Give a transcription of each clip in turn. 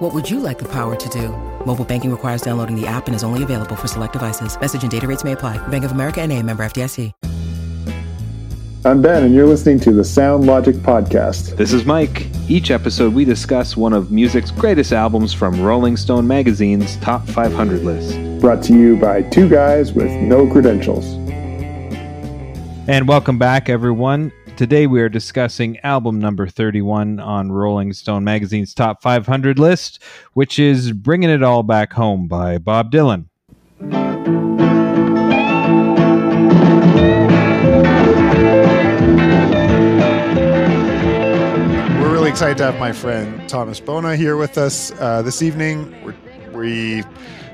What would you like the power to do? Mobile banking requires downloading the app and is only available for select devices. Message and data rates may apply. Bank of America and a member FDIC. I'm Ben, and you're listening to the Sound Logic Podcast. This is Mike. Each episode, we discuss one of music's greatest albums from Rolling Stone magazine's top 500 list. Brought to you by two guys with no credentials. And welcome back, everyone. Today, we are discussing album number 31 on Rolling Stone magazine's top 500 list, which is Bringing It All Back Home by Bob Dylan. We're really excited to have my friend Thomas Bona here with us uh, this evening. We're, we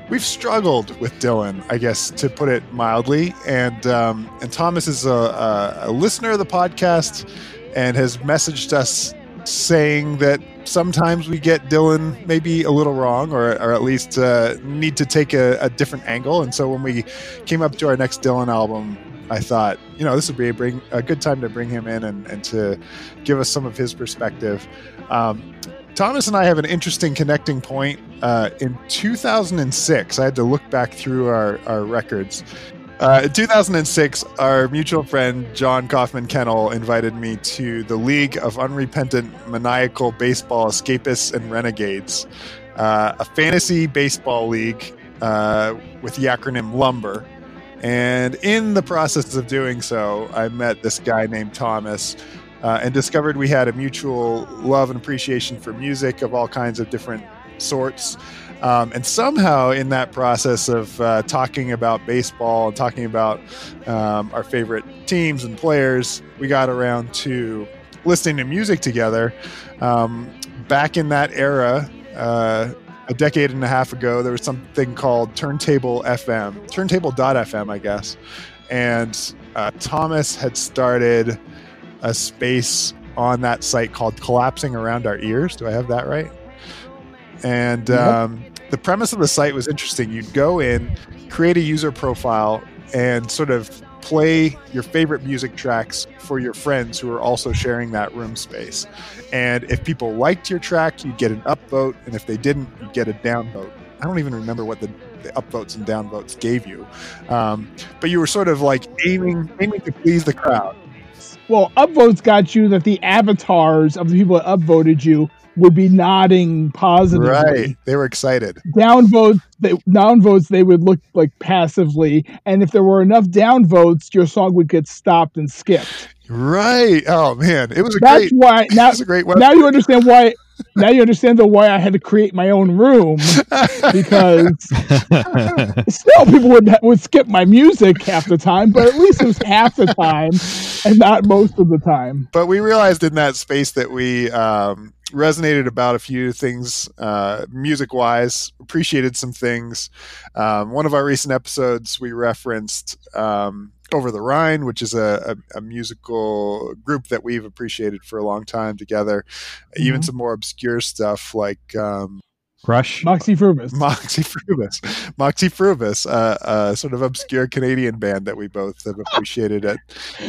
we've struggled with Dylan, I guess, to put it mildly, and um, and Thomas is a, a, a listener of the podcast and has messaged us saying that sometimes we get Dylan maybe a little wrong, or, or at least uh, need to take a, a different angle. And so when we came up to our next Dylan album, I thought, you know, this would be a, bring, a good time to bring him in and, and to give us some of his perspective. Um, Thomas and I have an interesting connecting point. Uh, in 2006, I had to look back through our, our records. Uh, in 2006, our mutual friend John Kaufman Kennel invited me to the League of Unrepentant Maniacal Baseball Escapists and Renegades, uh, a fantasy baseball league uh, with the acronym LUMBER. And in the process of doing so, I met this guy named Thomas uh, and discovered we had a mutual love and appreciation for music of all kinds of different sorts. Um, and somehow, in that process of uh, talking about baseball and talking about um, our favorite teams and players, we got around to listening to music together. Um, back in that era, uh, a decade and a half ago, there was something called Turntable FM, Turntable.fm, I guess. And uh, Thomas had started a space on that site called Collapsing Around Our Ears. Do I have that right? And um, the premise of the site was interesting. You'd go in, create a user profile, and sort of play your favorite music tracks for your friends who are also sharing that room space. And if people liked your track, you'd get an upvote, and if they didn't, you'd get a downvote. I don't even remember what the, the upvotes and downvotes gave you, um, but you were sort of like aiming aiming to please the crowd. Well, upvotes got you that the avatars of the people that upvoted you would be nodding positively. Right, they were excited. Downvotes, they downvotes, they would look like passively, and if there were enough downvotes, your song would get stopped and skipped. Right. Oh man, it was a That's great. why it now was a great now you understand why. Now you understand the why I had to create my own room because still people would would skip my music half the time, but at least it was half the time and not most of the time. but we realized in that space that we um, resonated about a few things uh, music wise appreciated some things um, one of our recent episodes we referenced um, over the rhine which is a, a, a musical group that we've appreciated for a long time together even Mhm. some more obscure stuff like um, Rush. Moxy Früvous. Moxy Früvous, Moxy Früvous, uh, a sort of obscure Canadian band that we both have appreciated at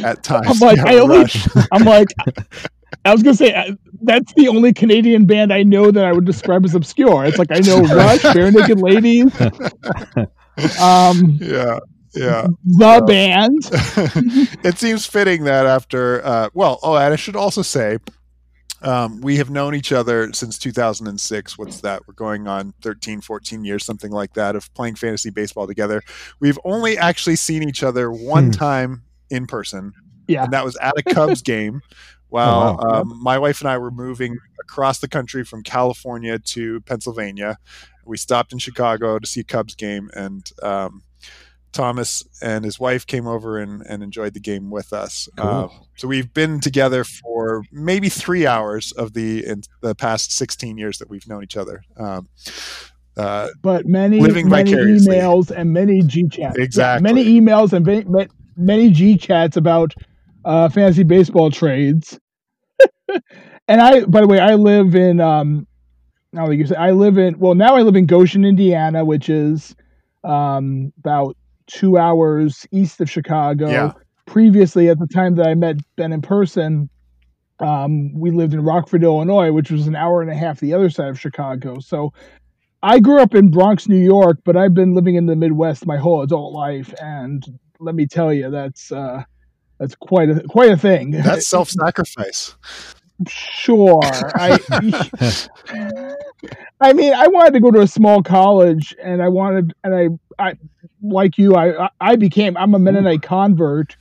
at times. I'm like, I only, Rush. I'm like, I was gonna say uh, that's the only Canadian band I know that I would describe as obscure. It's like I know Rush, Barenaked Ladies, um, yeah, yeah. the band. it seems fitting that after, uh, well, oh, and I should also say, um, we have known each other since 2006. What's that? We're going on 13, 14 years, something like that, of playing fantasy baseball together. We've only actually seen each other one Hmm. time in person, Yeah. and that was at a Cubs game. While Oh, wow. um, my wife and I were moving across the country from California to Pennsylvania, we stopped in Chicago to see a Cubs game, and um, Thomas and his wife came over and, and enjoyed the game with us. Cool. Um, so we've been together for maybe three hours of the in the past 16 years that we've known each other. Um, uh, but many Living many emails and many G chats. Exactly. many emails and va- ma- many G chats about uh, fantasy baseball trades. and I, by the way, I live in um, now like you said, I live in well now I live in Goshen, Indiana, which is um about two hours east of Chicago. Yeah. Previously, at the time that I met Ben in person, um, we lived in Rockford, Illinois, which was an hour and a half the other side of Chicago. So I grew up in Bronx, New York, but I've been living in the Midwest my whole adult life, and let me tell you, that's uh, that's quite a quite a thing. That's self-sacrifice. sure. I I mean, I wanted to go to a small college, and I wanted, and I, I like you, I, I- became, I'm a Mennonite convert,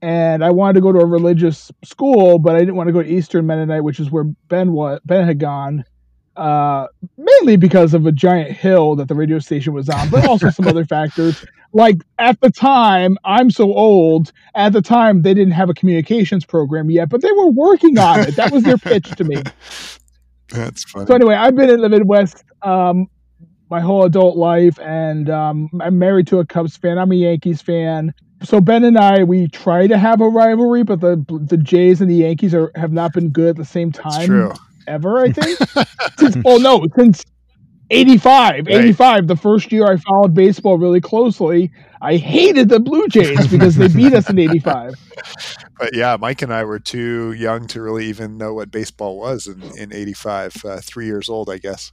and I wanted to go to a religious school, but I didn't want to go to Eastern Mennonite, which is where Ben was, Ben had gone, uh, mainly because of a giant hill that the radio station was on, but also some other factors. Like at the time, I'm so old. At the time, they didn't have a communications program yet, but they were working on it. That was their pitch to me. That's funny. So anyway, I've been in the Midwest um, my whole adult life, and um, I'm married to a Cubs fan. I'm a Yankees fan. So Ben and I, we try to have a rivalry, but the the Jays and the Yankees are have not been good at the same time true. ever. I think. since, oh no, since 85, Right. 85, the first year I followed baseball really closely, I hated the Blue Jays because they beat us in 85. But yeah, Mike and I were too young to really even know what baseball was in, in 85, uh, three years old, I guess.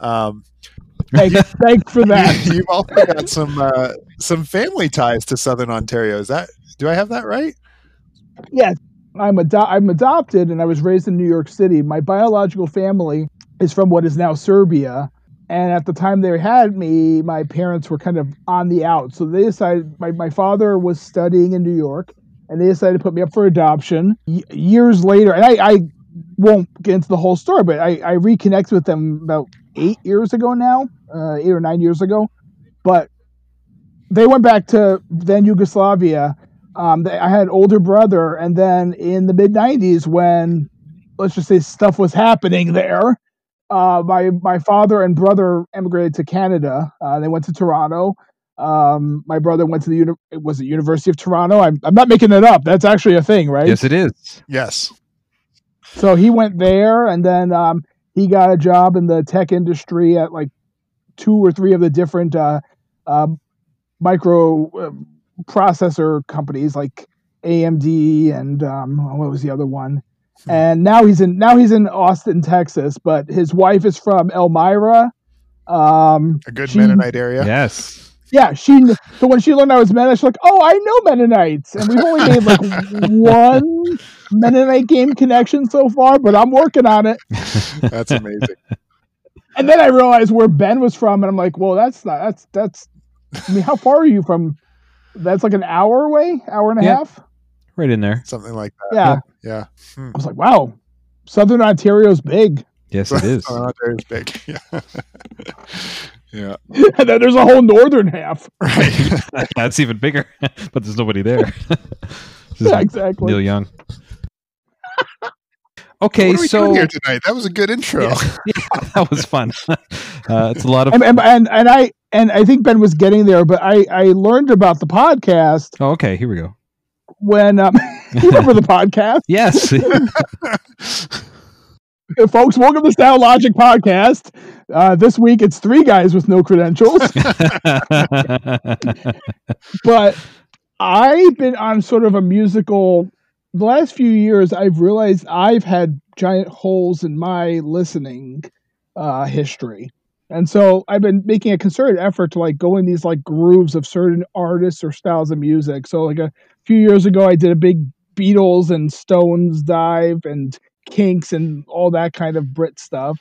Um, Thanks, thanks for that. you've also got some uh, some family ties to Southern Ontario. Is that do I have that right? Yes, I'm ado- I'm adopted, and I was raised in New York City. My biological family is from what is now Serbia, and at the time they had me, my parents were kind of on the out. So they decided. My my father was studying in New York, and they decided to put me up for adoption. Y- years later, and I, I won't get into the whole story, but I, I reconnected with them about eight years ago now, uh, eight or nine years ago. But they went back to then Yugoslavia. Um, they, I had an older brother, and then in the mid '90s, when let's just say stuff was happening there, uh, my my father and brother emigrated to Canada. Uh, they went to Toronto. Um, my brother went to the uni- was it University of Toronto. I'm I'm not making it up. That's actually a thing, right? Yes, it is. Yes. So he went there, and then um, he got a job in the tech industry at like two or three of the different uh, um micro uh, processor companies, like AMD and um, what was the other one? And now he's in now he's in Austin, Texas. But his wife is from Elmira. Um, A good She- Mennonite area. Yes. Yeah, she. So when she learned I was Mennonite, she's like, "Oh, I know Mennonites," and we've only made like one Mennonite game connection so far, but I'm working on it. That's amazing. And then I realized where Ben was from, and I'm like, "Well, that's not that's that's." I mean, how far are you from? That's like an hour away, hour and a Yeah. half. Right in there. Something like that. Yeah. Yeah. Hmm. I was like, "Wow, Southern Ontario's big." Yes, it is. Southern Ontario's big. Yeah. Yeah. and then there's a whole northern half. Right. That's even bigger, but there's nobody there. This Yeah, exactly. Neil Young. Okay, what are we so doing here tonight? That was a good intro. Yeah. yeah, that was fun. Uh, it's a lot of. And, and and and I and I think Ben was getting there, but I I learned about the podcast Oh, okay, here we go. when um, you remember the podcast. Yes. Folks, welcome to Style Logic Podcast. Uh, this week it's three guys with no credentials, but I've been on sort of a musical. The last few years, I've realized I've had giant holes in my listening uh, history, and so I've been making a concerted effort to like go in these like grooves of certain artists or styles of music. So, like a few years ago, I did a big Beatles and Stones dive and Kinks and all that kind of Brit stuff.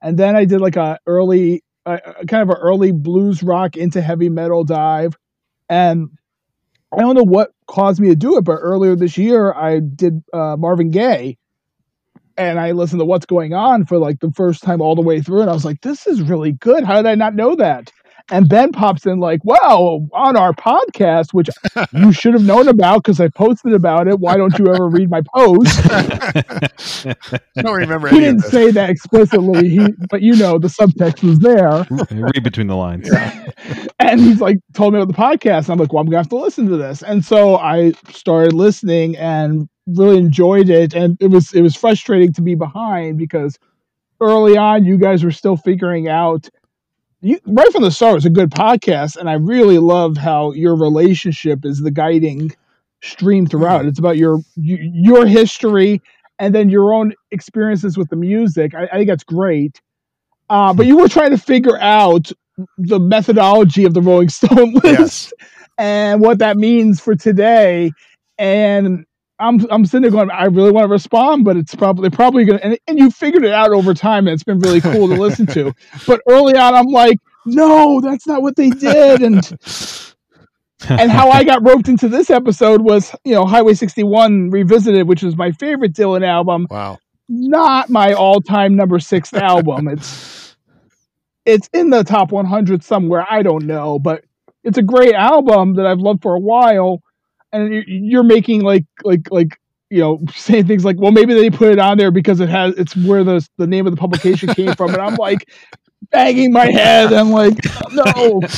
And then I did like a early, kind of an early blues rock into heavy metal dive. And I don't know what caused me to do it, but earlier this year I did uh, Marvin Gaye, and I listened to What's Going On for like the first time all the way through, and I was like, "This is really good. How did I not know that?" And Ben pops in like, "Well, on our podcast, which you should have known about because I posted about it. Why don't you ever read my post?" I don't remember he any didn't this. say that explicitly, he, but you know the subtext was there. Read between the lines. and he's like told me about the podcast. I'm like, well, I'm gonna have to listen to this. And so I started listening and really enjoyed it. And it was it was frustrating to be behind because early on you guys were still figuring out you right from the start it's a good podcast and I really love how your relationship is the guiding stream throughout. It's about your your history and then your own experiences with the music. I, I think that's great. Uh, but you were trying to figure out the methodology of the Rolling Stone list Yes. and what that means for today. And I'm I'm sitting there going, I really want to respond, but it's probably probably gonna and, and you figured it out over time, and it's been really cool to listen to. But early on, I'm like, no, that's not what they did, and and how I got roped into this episode was, you know, Highway 61 Revisited, which is my favorite Dylan album Wow. not my all-time number six album. It's it's in the top 100 somewhere. I don't know, but it's a great album that I've loved for a while. And you- you're making like like like you know saying things like, well, maybe they put it on there because it has it's where the the name of the publication came from, and I'm like banging my head. I'm like, no.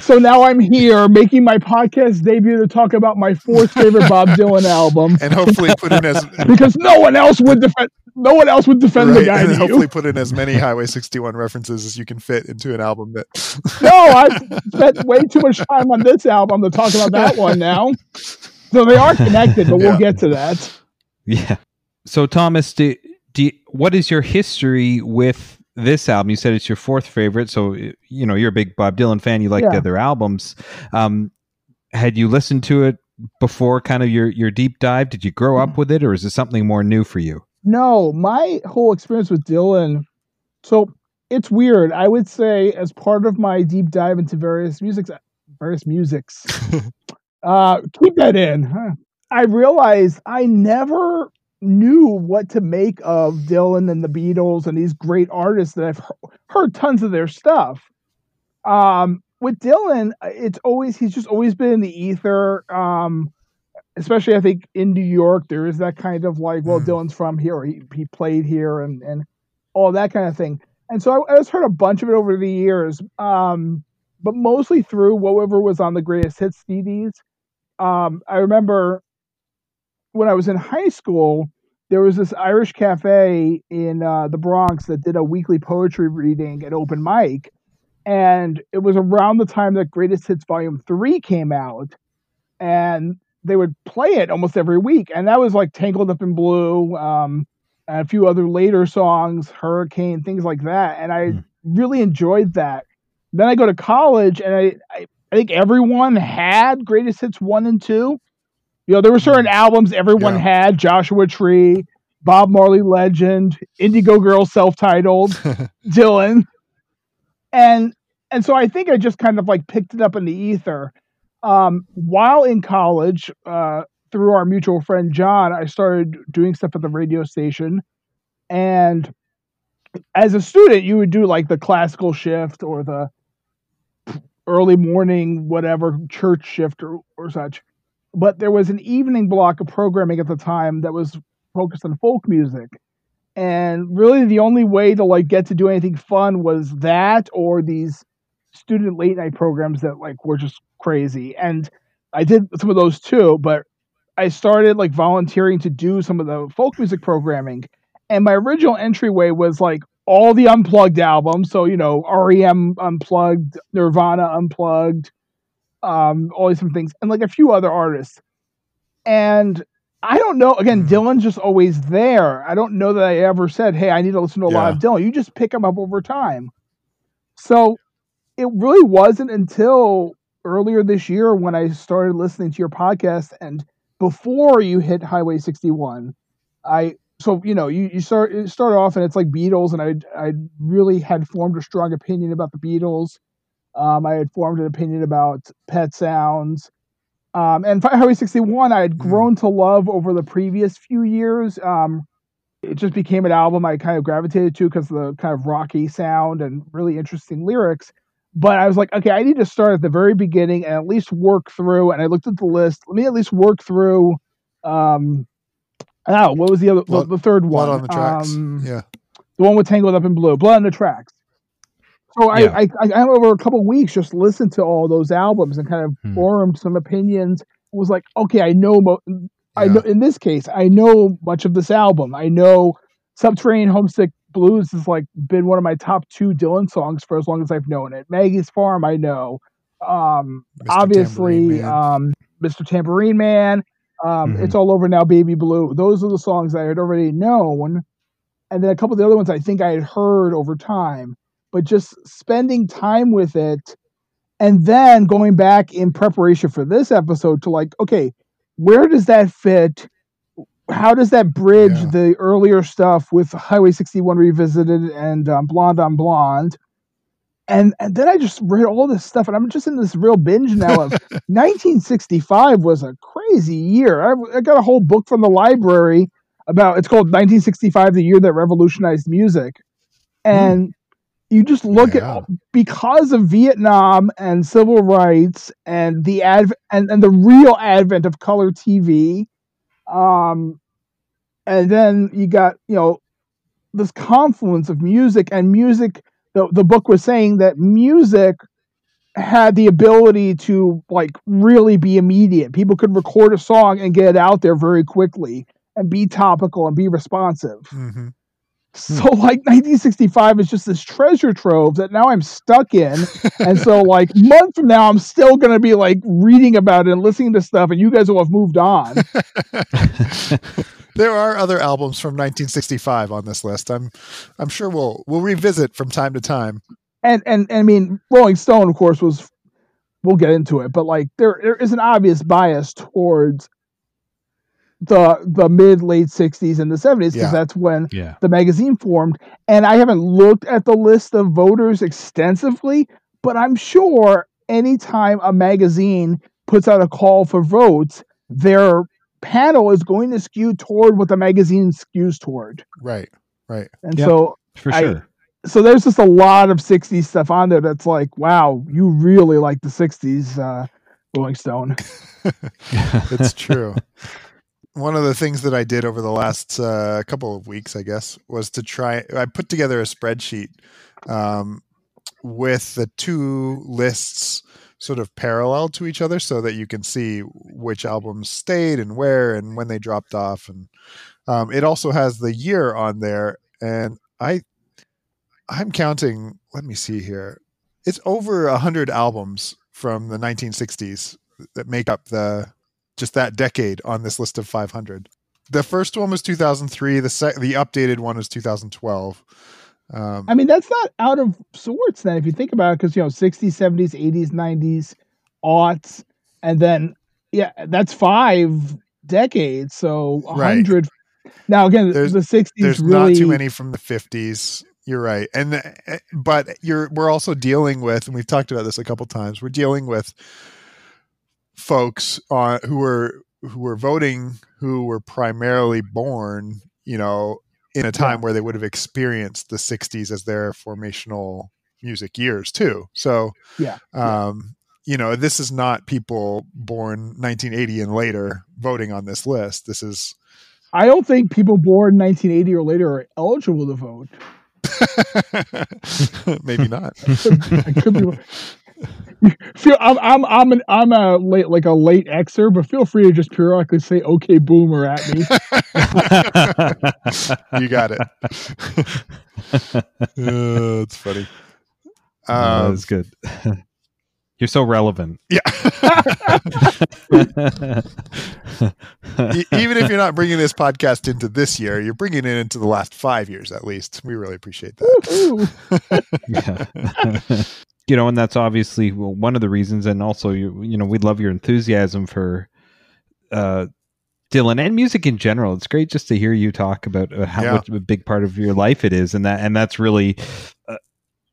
So now I'm here making my podcast debut to talk about my fourth favorite Bob Dylan album And hopefully put in as because no one else would defend. No one else would defend the guy and to hopefully you. put in as many Highway 61 references as you can fit into an album that No, I've spent way too much time on this album to talk about that one now. So they are connected, but we'll get to that. Yeah. So Thomas, do, do you- what is your history with this album? You said it's your fourth favorite, so you know you're a big Bob Dylan fan. You like the other albums. Um, had you listened to it before, kind of your your deep dive? Did you grow up with it, or is it something more new for you? No, my whole experience with Dylan. So it's weird. I would say as part of my deep dive into various musics, various musics. uh, keep that in. huh? I realized I never knew what to make of Dylan and the Beatles and these great artists that I've heard tons of their stuff. Um, with Dylan, it's always he's just always been in the ether. Um, especially I think in New York, there is that kind of like, well, Mm. Dylan's from here, or he, he played here, and and all that kind of thing. And so I, I just heard a bunch of it over the years, um, but mostly through whatever was on the greatest hits CDs. Um, I remember when I was in high school, there was this Irish cafe in uh, the Bronx that did a weekly poetry reading at open mic, and it was around the time that Greatest Hits Volume Three came out, and they would play it almost every week, and that was like Tangled Up in Blue, um, and a few other later songs, Hurricane, things like that, and I Hmm. really enjoyed that. Then I go to college, and I, I I think everyone had Greatest Hits one and two. You know, there were certain albums everyone Yeah. had: Joshua Tree, Bob Marley Legend, Indigo Girl self-titled, Dylan, and and so I think I just kind of like picked it up in the ether. Um, while in college, uh, through our mutual friend John, I started doing stuff at the radio station, and as a student, you would do like the classical shift or the early morning whatever church shift or, or such. But there was an evening block of programming at the time that was focused on folk music. And really the only way to like get to do anything fun was that or these student late night programs that like were just crazy. And I did some of those too, but I started like volunteering to do some of the folk music programming. And my original entryway was like all the unplugged albums. So, you know, REM unplugged, Nirvana unplugged, um, all these some things, and like a few other artists. And I don't know, again, Mhm. Dylan's just always there. I don't know that I ever said, Hey, I need to listen to a lot of Dylan. You just pick them up over time. So it really wasn't until earlier this year when I started listening to your podcast and before you hit Highway 61, I so you know you, you start start off and it's like Beatles and I I really had formed a strong opinion about the Beatles. Um, I had formed an opinion about Pet Sounds. Um, and Highway 61 I had Mhm. grown to love over the previous few years. Um, it just became an album I kind of gravitated to because of the kind of rocky sound and really interesting lyrics. but I was like, okay, I need to start at the very beginning and at least work through. And I looked at the list. Let me at least work through. Um, oh, what was the other, Blood- the, the third Blood one? on the tracks. Um, yeah. the one with Tangled Up in Blue, Blood on the Tracks. So Yeah. I, I, I, over a couple weeks just listened to all those albums and kind of Hmm. formed some opinions. Was like, okay, I know, mo- I know. In this case, I know much of this album. I know Subterranean Homesick Blues has like been one of my top two Dylan songs for as long as I've known it. Maggie's Farm, I know. Um, Mr. obviously, um, Mr. Tambourine Man. Um, Mhm. It's all over now, Baby Blue. Those are the songs I had already known, and then a couple of the other ones I think I had heard over time. But just spending time with it, and then going back in preparation for this episode to like, okay, where does that fit? How does that bridge Yeah. the earlier stuff with Highway 61 Revisited and um, Blonde on Blonde? And, and then I just read all this stuff, and I'm just in this real binge now of 1965 was a crazy year. I, I got a whole book from the library about it's called 1965, the year that revolutionized music. And you just look Yeah. at because of Vietnam and civil rights and the adv- and, and the real advent of color TV. Um, and then you got, you know, this confluence of music and music. The, the book was saying that music had the ability to like really be immediate. People could record a song and get it out there very quickly and be topical and be responsive. hmm So like 1965 is just this treasure trove that now I'm stuck in. and so like month from now I'm still gonna be like reading about it and listening to stuff and you guys will have moved on. there are other albums from 1965 on this list. I'm I'm sure we'll we'll revisit from time to time. and and, and I mean Rolling Stone of course was we'll get into it, but like there there is an obvious bias towards the the mid late 60s and the 70s because Yeah. that's when yeah. the magazine formed. And I haven't looked at the list of voters extensively, but I'm sure anytime a magazine puts out a call for votes, their panel is going to skew toward what the magazine skews toward. Right. Right. And Yep. so For I- sure. so there's just a lot of 60s stuff on there that's like, wow, you really like the 60s uh Rolling Stone. it's true. One of the things that I did over the last uh, couple of weeks, I guess, was to try. I put together a spreadsheet um, with the two lists sort of parallel to each other, so that you can see which albums stayed and where and when they dropped off. And um, it also has the year on there. And I, I'm counting. Let me see here. It's over a hundred albums from the 1960s that make up the just that decade on this list of 500. The first one was 2003. The sec- the updated one is 2012. Um, I mean, that's not out of sorts then if you think about it, because you know, 60s, 70s, 80s, 90s, aughts, and then yeah, that's five decades. So a Right. hundred. Now again, There's- the 60s there's really not too many from the 50s. You're right, and uh, but you're we're also dealing with, and we've talked about this a couple times. We're dealing with folks on who were who were voting who were primarily born, you know, in a time where they would have experienced the 60s as their formational music years too. So Yeah. um, you know, this is not people born 1980 and later voting on this list. This is I don't think people born 1980 or later are eligible to vote. maybe not. I could be. Feel I'm I'm I'm an, I'm a late like a late Xer, but feel free to just periodically say "Okay, Boomer" at me. you got it. uh, it's funny. Um, that's good. You're so relevant. yeah. Even if you're not bringing this podcast into this year, you're bringing it into the last five years at least. We really appreciate that. Ooh. you know, and that's obviously one of the reasons, and also you, you know, we love your enthusiasm for uh, Dylan and music in general. It's great just to hear you talk about uh, how Yeah. much of a big part of your life it is, and that, and that's really. Uh,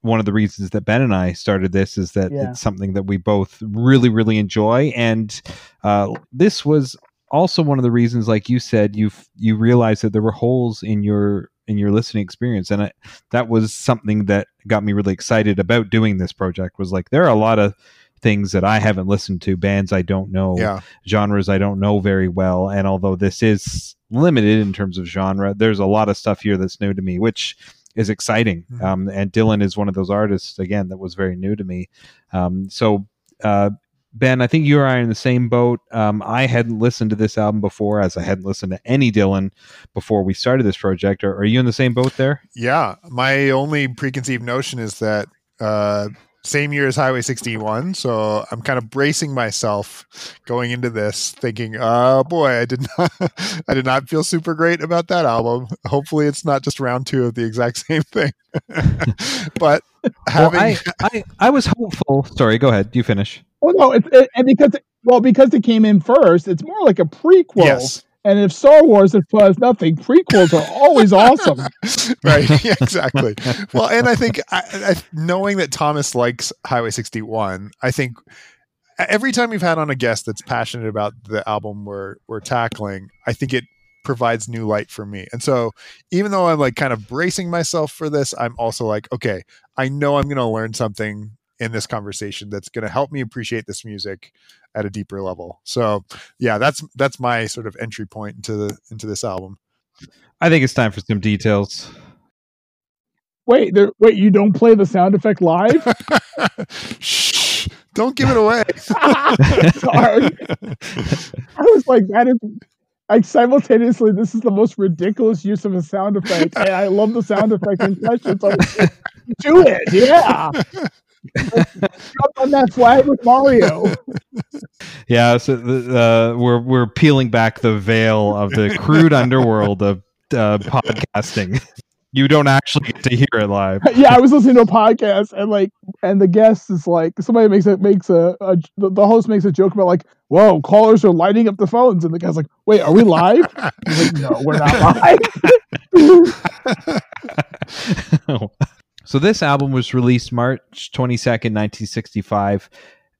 one of the reasons that Ben and I started this is that Yeah. it's something that we both really, really enjoy, and uh, this was also one of the reasons, like you said, you you realized that there were holes in your in your listening experience and I, that was something that got me really excited about doing this project was like there are a lot of things that I haven't listened to, bands I don't know, Yeah. genres I don't know very well. And although this is limited in terms of genre, there's a lot of stuff here that's new to me, which is exciting. Mhm. Um, and Dylan is one of those artists again that was very new to me. Um, so uh, Ben, I think you and I are in the same boat. Um, I hadn't listened to this album before, as I hadn't listened to any Dylan before we started this project. Are, are you in the same boat there? Yeah, my only preconceived notion is that uh, same year as Highway 61, so I'm kind of bracing myself going into this, thinking, "Oh boy, I did not, I did not feel super great about that album. Hopefully, it's not just round two of the exact same thing." but Well, having, I, I, I was hopeful. Sorry, go ahead. You finish. Well, no, it's it, and because it, well, because it came in first, it's more like a prequel. yes, And if Star Wars has nothing, prequels are always awesome. right, yeah, exactly. Well, and I think I, I, knowing that Thomas likes Highway 61, I think every time we've had on a guest that's passionate about the album we're we're tackling, I think it provides new light for me. And so, even though I'm like kind of bracing myself for this, I'm also like, okay, I know I'm going to learn something in this conversation that's going to help me appreciate this music at a deeper level. So, yeah, that's that's my sort of entry point into the into this album. I think it's time for some details. Wait, there, wait, you don't play the sound effect live? Shh! Don't give it away. Sorry. I was like, that is like simultaneously, this is the most ridiculous use of a sound effect, and I love the sound effect in question. So do it, yeah. Jump on that flag with Mario. Yeah, so the, uh, we're we're peeling back the veil of the crude underworld of uh, podcasting. You don't actually get to hear it live. yeah, I was listening to a podcast and like, and the guest is like, somebody makes it makes a, a the, host makes a joke about like, whoa, callers are lighting up the phones, and the guy's like, wait, are we live? Like, no, we're not live. So this album was released March twenty second, nineteen sixty five.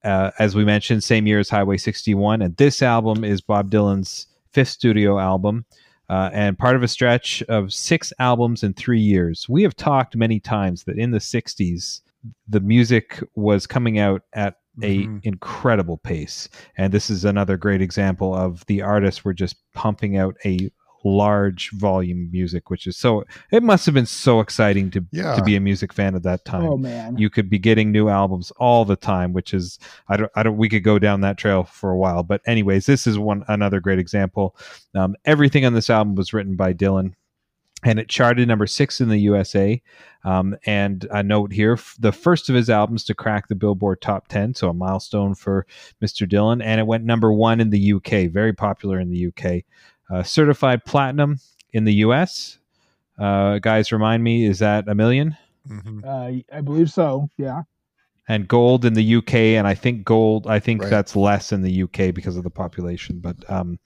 Uh, as we mentioned, same year as Highway 61. And this album is Bob Dylan's fifth studio album uh, and part of a stretch of six albums in three years. We have talked many times that in the 60s, the music was coming out at a Mhm. incredible pace and this is another great example of the artists were just pumping out a large volume music which is so it must have been so exciting to Yeah. to be a music fan at that time. Oh man, you could be getting new albums all the time which is i don't i don't we could go down that trail for a while. But anyways this is one another great example. Um, everything on this album was written by dylan and it charted number six in the usa um, and a note here f- the first of his albums to crack the billboard top 10 so a milestone for mr dylan and it went number one in the uk very popular in the uk uh, certified platinum in the us uh, guys remind me is that a million Mhm. uh, I believe so. Yeah, and gold in the UK, and I think gold. I think Right. that's less in the UK because of the population, but um,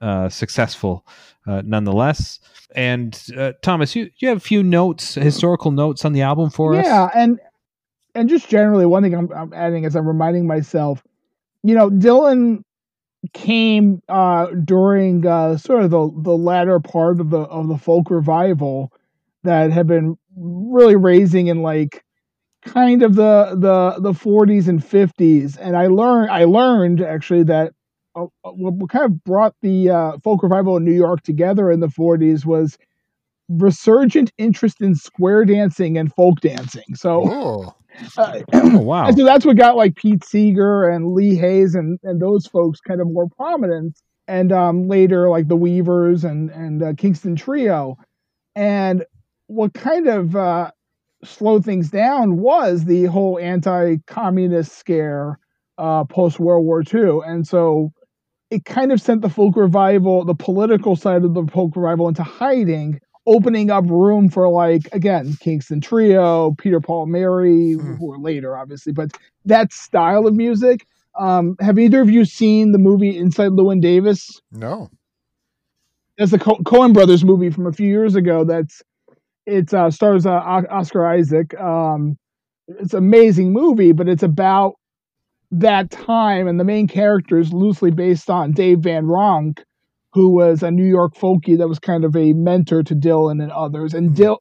uh, successful uh, nonetheless. And uh, Thomas, you you have a few notes, historical notes on the album for us. yeah, and and just generally, one thing I'm, I'm adding is I'm reminding myself, you know, Dylan came uh during uh sort of the the latter part of the of the folk revival that had been really raising in like kind of the the the 40s and 50s and i learned i learned actually that uh, uh, what kind of brought the uh, folk revival in new york together in the 40s was resurgent interest in square dancing and folk dancing. So uh, Oh wow. and so that's what got like Pete Seeger and Lee Hays and, and those folks kind of more prominent. And um, later, like the Weavers and and uh, Kingston Trio. And what kind of uh, slowed things down was the whole anti-communist scare uh, post World War II. And so it kind of sent the folk revival, the political side of the folk revival, into hiding. Opening up room for like again Kingston Trio, Peter Paul Mary, who were later obviously, but that style of music. Um, have either of you seen the movie Inside Llewyn Davis? no. That's the Co- Coen Brothers movie from a few years ago. That's it uh, stars uh, O- Oscar Isaac. Um, it's an amazing movie, but it's about that time, and the main character is loosely based on Dave Van Ronk, who was a New York folkie that was kind of a mentor to Dylan and others. And Hmm. Dylan,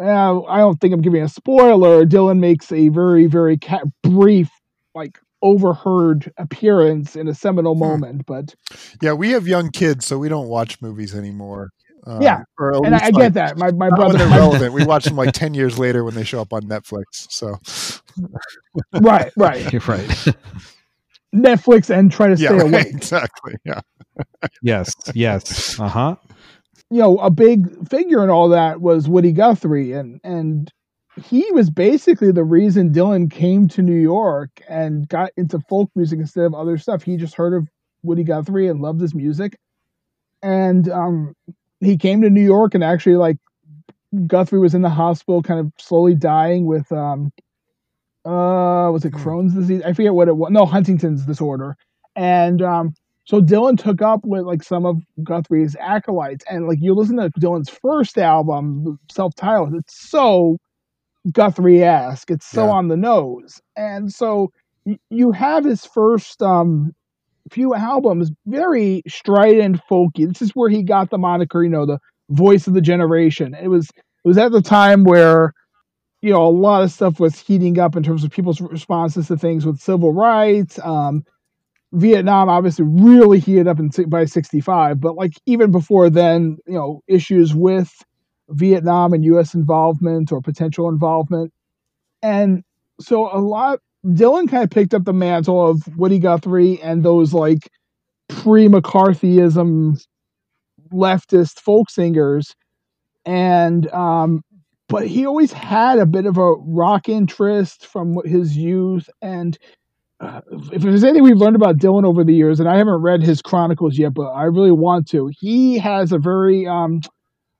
uh, I don't think I'm giving a spoiler. Dylan makes a very, very ca- brief, like overheard appearance in a seminal Hmm. moment. But Yeah, we have young kids, so we don't watch movies anymore. Um, Yeah, or and I, least, I like, get that. My my brother, they're relevant. We watch them like ten years later when they show up on Netflix. So right, right. You're right. Netflix and try to stay right, awake. exactly. Yeah, yes. Yes. Uh huh. you know, a big figure in all that was Woody Guthrie, and and he was basically the reason Dylan came to New York and got into folk music instead of other stuff. He just heard of Woody Guthrie and loved his music, and um, he came to New York and actually like Guthrie was in the hospital, kind of slowly dying with um, uh, was it Hmm. Crohn's disease? I forget what it was. No, Huntington's disorder, and um, so Dylan took up with like some of Guthrie's acolytes, and like you listen to Dylan's first album, self-titled, it's so Guthrie-esque. It's so Yeah. on the nose, and so y- you have his first um few albums very strident, folky. This is where he got the moniker, you know, the voice of the generation. It was it was at the time where you know a lot of stuff was heating up in terms of people's responses to things with civil rights. Um, Vietnam obviously really heated up in, by 65, but like even before then, you know, issues with Vietnam and US involvement or potential involvement. And so a lot Dylan kind of picked up the mantle of Woody Guthrie and those like pre-McCarthyism leftist folk singers. And um but he always had a bit of a rock interest from his youth and uh, if there's anything we've learned about Dylan over the years, and I haven't read his chronicles yet, but I really want to. He has a very um,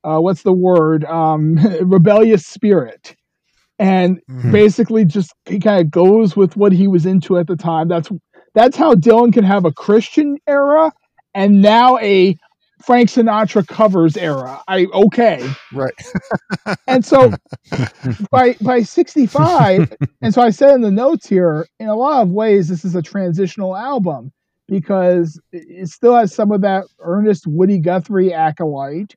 uh, what's the word? Um, rebellious spirit, and Mhm. basically just he kind of goes with what he was into at the time. That's that's how Dylan can have a Christian era and now a Frank Sinatra covers era. I okay, right. and so by by 65 and so i said in the notes here in a lot of ways this is a transitional album because it still has some of that earnest woody guthrie acolyte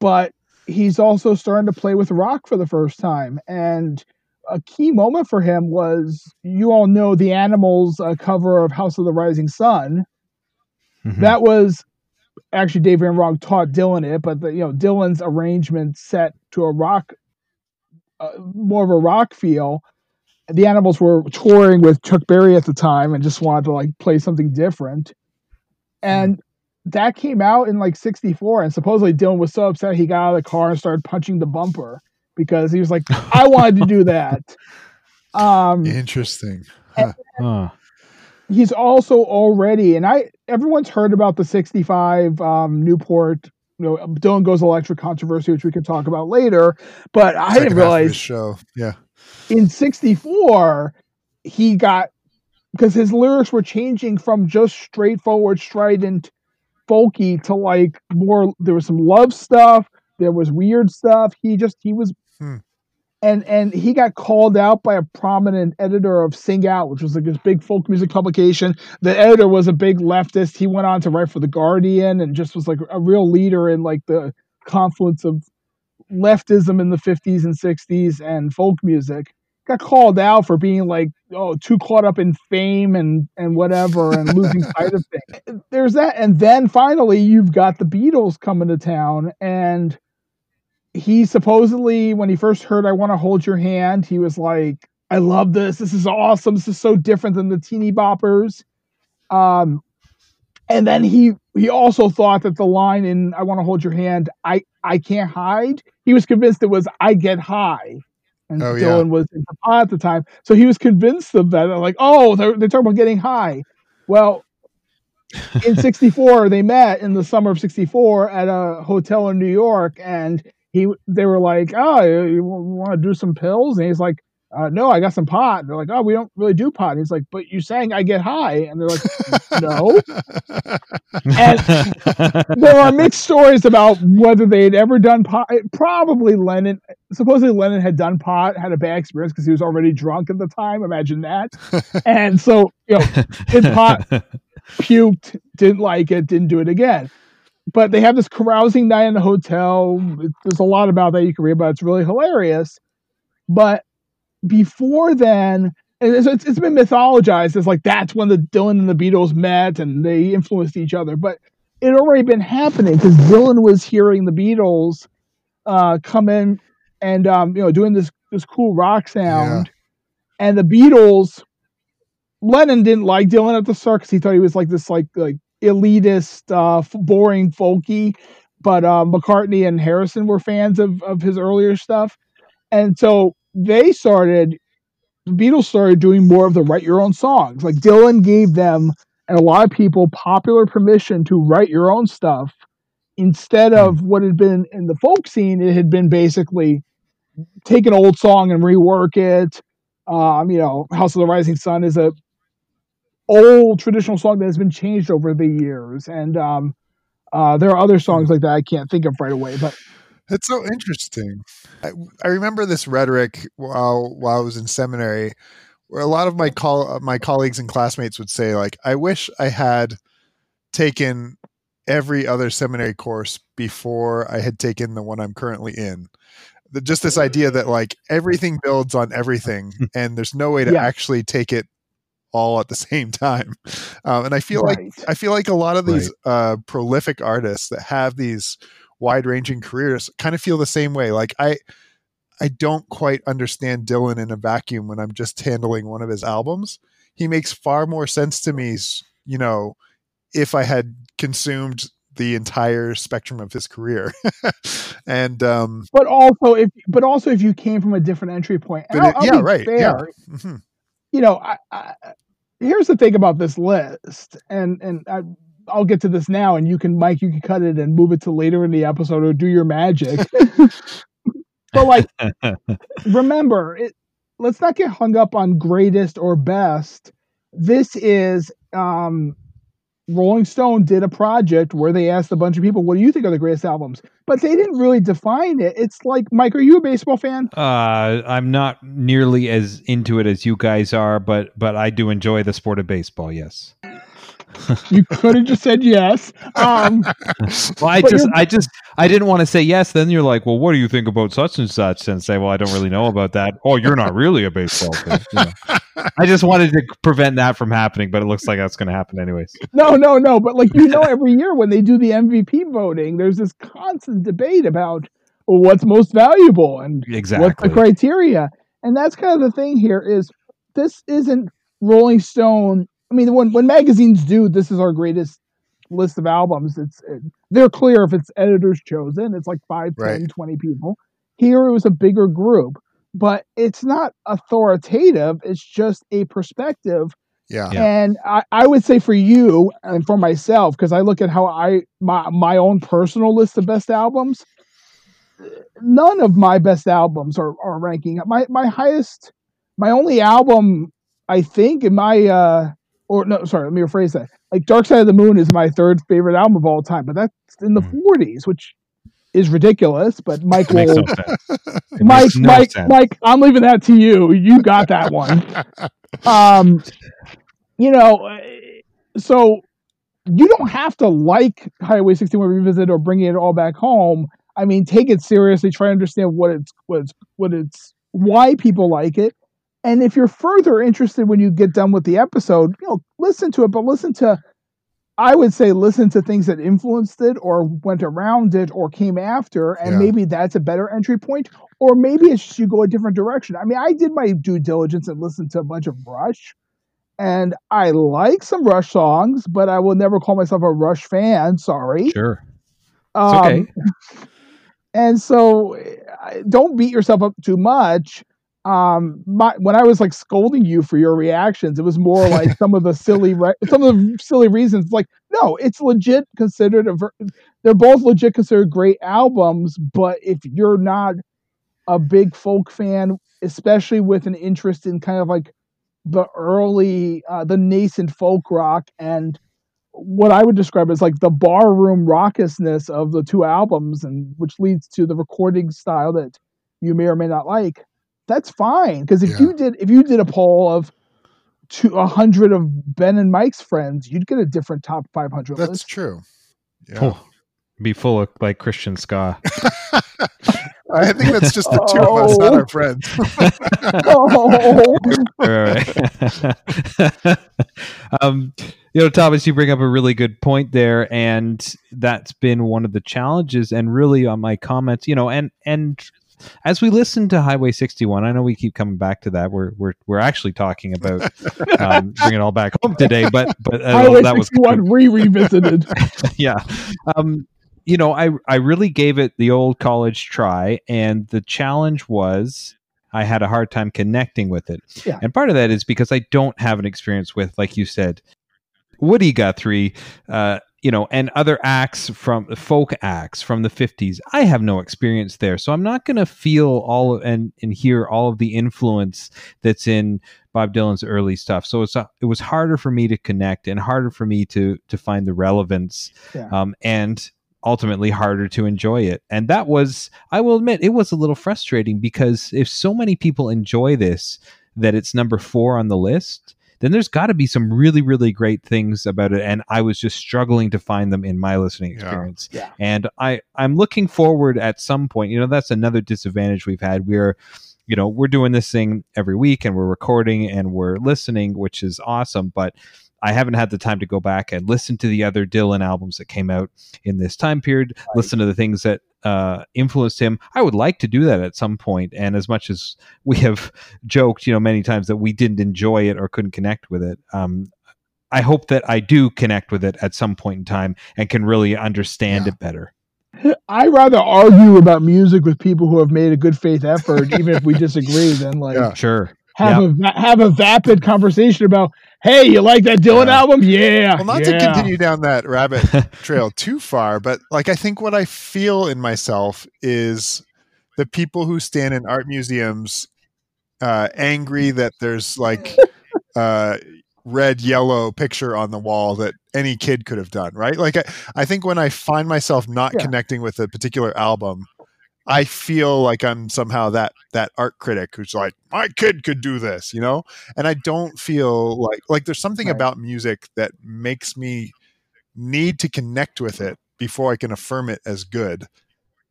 but he's also starting to play with rock for the first time and a key moment for him was you all know the animals uh, cover of house of the rising sun Mhm. that was actually Dave Van Ronk taught Dylan it, but the, you know Dylan's arrangement set to a rock, uh, more of a rock feel. The Animals were touring with Chuck Berry at the time and just wanted to like play something different, and that came out in like '64. And supposedly Dylan was so upset he got out of the car and started punching the bumper because he was like, "I wanted to do that." Um, Interesting. Huh. He's also already and i everyone's heard about the 65 um newport you know dylan goes electric controversy which we can talk about later but i Second didn't half of his realize show. Yeah. in 64 he got because his lyrics were changing from just straightforward strident folky to like more there was some love stuff there was weird stuff he just he was Hmm. And and he got called out by a prominent editor of sing out which was like this big folk music publication. The editor was a big leftist. He went on to write for the guardian and just was like a real leader in like the confluence of leftism in the 50s and 60s and folk music. Got called out for being like oh too caught up in fame and and whatever and losing sight of things. There's that and then finally you've got the beatles coming to town and he supposedly when he first heard i want to hold your hand he was like i love this. This is awesome. This is so different than the teeny boppers. Um and then he he also thought that the line in i want to hold your hand i i can't hide he was convinced it was i get high. And Oh, yeah. dylan was in pot at the time. So he was convinced of that like oh they're, they're talking about getting high. Well in 64 they met in the summer of 64 at a hotel in new york and he they were like oh you, you want to do some pills and he's like uh, no i got some pot and they're like oh we don't really do pot and he's like but you saying i get high and they're like no and there are mixed stories about whether they had ever done pot. Probably Lennon. Supposedly Lennon had done pot, had a bad experience because he was already drunk at the time. Imagine that. And so you know, did pot puked, didn't like it, didn't do it again. But they have this carousing night in the hotel. There's a lot about that you can read about. It's really hilarious. But before then, it's, it's, been mythologized as like that's when the Dylan and the Beatles met and they influenced each other. But it already been happening because Dylan was hearing the Beatles uh, come in and um, you know doing this this cool rock sound, yeah. and the Beatles. Lennon didn't like Dylan at the start because he thought he was like this like like elitist, uh, boring, folky. But uh, McCartney and Harrison were fans of of his earlier stuff, and so they started. The Beatles started doing more of the write your own songs. Like Dylan gave them and a lot of people popular permission to write your own stuff instead of hmm. what had been in the folk scene. It had been basically take an old song and rework it. Um, you know, House of the Rising Sun is a old traditional song that has been changed over the years, and um, uh, there are other songs like that I can't think of right away. But it's so interesting. I, I remember this rhetoric while while I was in seminary, where a lot of my call my colleagues and classmates would say, like, I wish I had taken every other seminary course before I had taken the one I'm currently in the, just this idea that like everything builds on everything and there's no way to yeah. actually take it all at the same time um, and i feel right. like i feel like a lot of these right. uh, prolific artists that have these wide ranging careers kind of feel the same way like i i don't quite understand dylan in a vacuum when i'm just handling one of his albums he makes far more sense to me you know if i had consumed the entire spectrum of his career. and um but also if but also if you came from a different entry point. It, I'll, I'll yeah, right. Fair, yeah. Mm-hmm. You know, I, I, here's the thing about this list, and and I, I'll get to this now, and you can, Mike, you can cut it and move it to later in the episode or do your magic. but like, remember, it, let's not get hung up on greatest or best. This is um Rolling Stone did a project where they asked a bunch of people, "What do you think are the greatest albums?" But they didn't really define it. It's like, Mike, are you a baseball fan? Uh, I'm not nearly as into it as you guys are, but but I do enjoy the sport of baseball. Yes. you could have just said yes. Um, well, I just, I just, I didn't want to say yes. Then you're like, well, what do you think about such and such? And say, well, I don't really know about that. Oh, you're not really a baseball fan. You know. I just wanted to prevent that from happening, but it looks like that's going to happen anyways. No, no, no. But like you know, every year when they do the MVP voting, there's this constant debate about well, what's most valuable and exactly what's the criteria. And that's kind of the thing here is this isn't Rolling Stone I mean, when when magazines do this is our greatest list of albums, it's it, they're clear if it's editors chosen. It's like 5, 10, right. 20 people. Here it was a bigger group, but it's not authoritative. It's just a perspective. Yeah. And I, I would say for you and for myself, because I look at how I my my own personal list of best albums, none of my best albums are, are ranking. My my highest my only album I think in my uh or no, sorry, let me rephrase that. Like Dark Side of the Moon is my third favorite album of all time, but that's in the mm. 40s, which is ridiculous. But Mike will, no Mike, no Mike, sense. Mike, I'm leaving that to you. You got that one. um, you know, so you don't have to like Highway 61 Revisit or bringing it all back home. I mean, take it seriously. Try to understand what it's what it's what it's why people like it and if you're further interested when you get done with the episode, you know, listen to it, but listen to I would say listen to things that influenced it or went around it or came after, and yeah. maybe that's a better entry point. Or maybe it's just you go a different direction. I mean, I did my due diligence and listened to a bunch of Rush, and I like some Rush songs, but I will never call myself a Rush fan. Sorry. Sure. Um, okay. And so don't beat yourself up too much um my when i was like scolding you for your reactions it was more like some of the silly re- some of the silly reasons like no it's legit considered a ver- they're both legit considered great albums but if you're not a big folk fan especially with an interest in kind of like the early uh, the nascent folk rock and what i would describe as like the barroom raucousness of the two albums and which leads to the recording style that you may or may not like that's fine because if yeah. you did if you did a poll of to a hundred of Ben and Mike's friends, you'd get a different top 500 That's list. true. Yeah. Oh, be full of like Christian ska. I think that's just the two of us, not Oh. our friends. oh, All right. um, you know, Thomas, you bring up a really good point there, and that's been one of the challenges. And really, on my comments, you know, and and as we listen to Highway 61, I know we keep coming back to that. We're we're we're actually talking about um, bringing it all back home today, but but uh, Highway that was 61 re revisited. yeah. Um, you know, I I really gave it the old college try, and the challenge was I had a hard time connecting with it. Yeah. And part of that is because I don't have an experience with, like you said, Woody Guthrie, uh, you know, and other acts from folk acts from the 50s. I have no experience there. So I'm not going to feel all of, and, and hear all of the influence that's in Bob Dylan's early stuff. So it's, uh, it was harder for me to connect and harder for me to, to find the relevance Yeah. um, and ultimately harder to enjoy it. And that was, I will admit, it was a little frustrating because if so many people enjoy this, that it's number four on the list, then there's got to be some really, really great things about it. And I was just struggling to find them in my listening experience. Yeah. And I, I'm looking forward at some point, you know, that's another disadvantage we've had. We're, you know, we're doing this thing every week and we're recording and we're listening, which is awesome. But I haven't had the time to go back and listen to the other Dylan albums that came out in this time period, listen to the things that uh, influenced him. I would like to do that at some point. And as much as we have joked, you know, many times that we didn't enjoy it or couldn't connect with it, um, I hope that I do connect with it at some point in time and can really understand Yeah. it better. I rather argue about music with people who have made a good faith effort, even if we disagree, than like Yeah. Sure. have a have a vapid conversation about, hey, you like that Dylan Yeah. album? Yeah. Well, not yeah. to continue down that rabbit trail too far, but like I think what I feel in myself is the people who stand in art museums uh, angry that there's like uh, red yellow picture on the wall that any kid could have done, right? Like I, I think when I find myself not Yeah. connecting with a particular album, I feel like I'm somehow that that art critic who's like, my kid could do this, you know? And I don't feel like like there's something Right. about music that makes me need to connect with it before I can affirm it as good.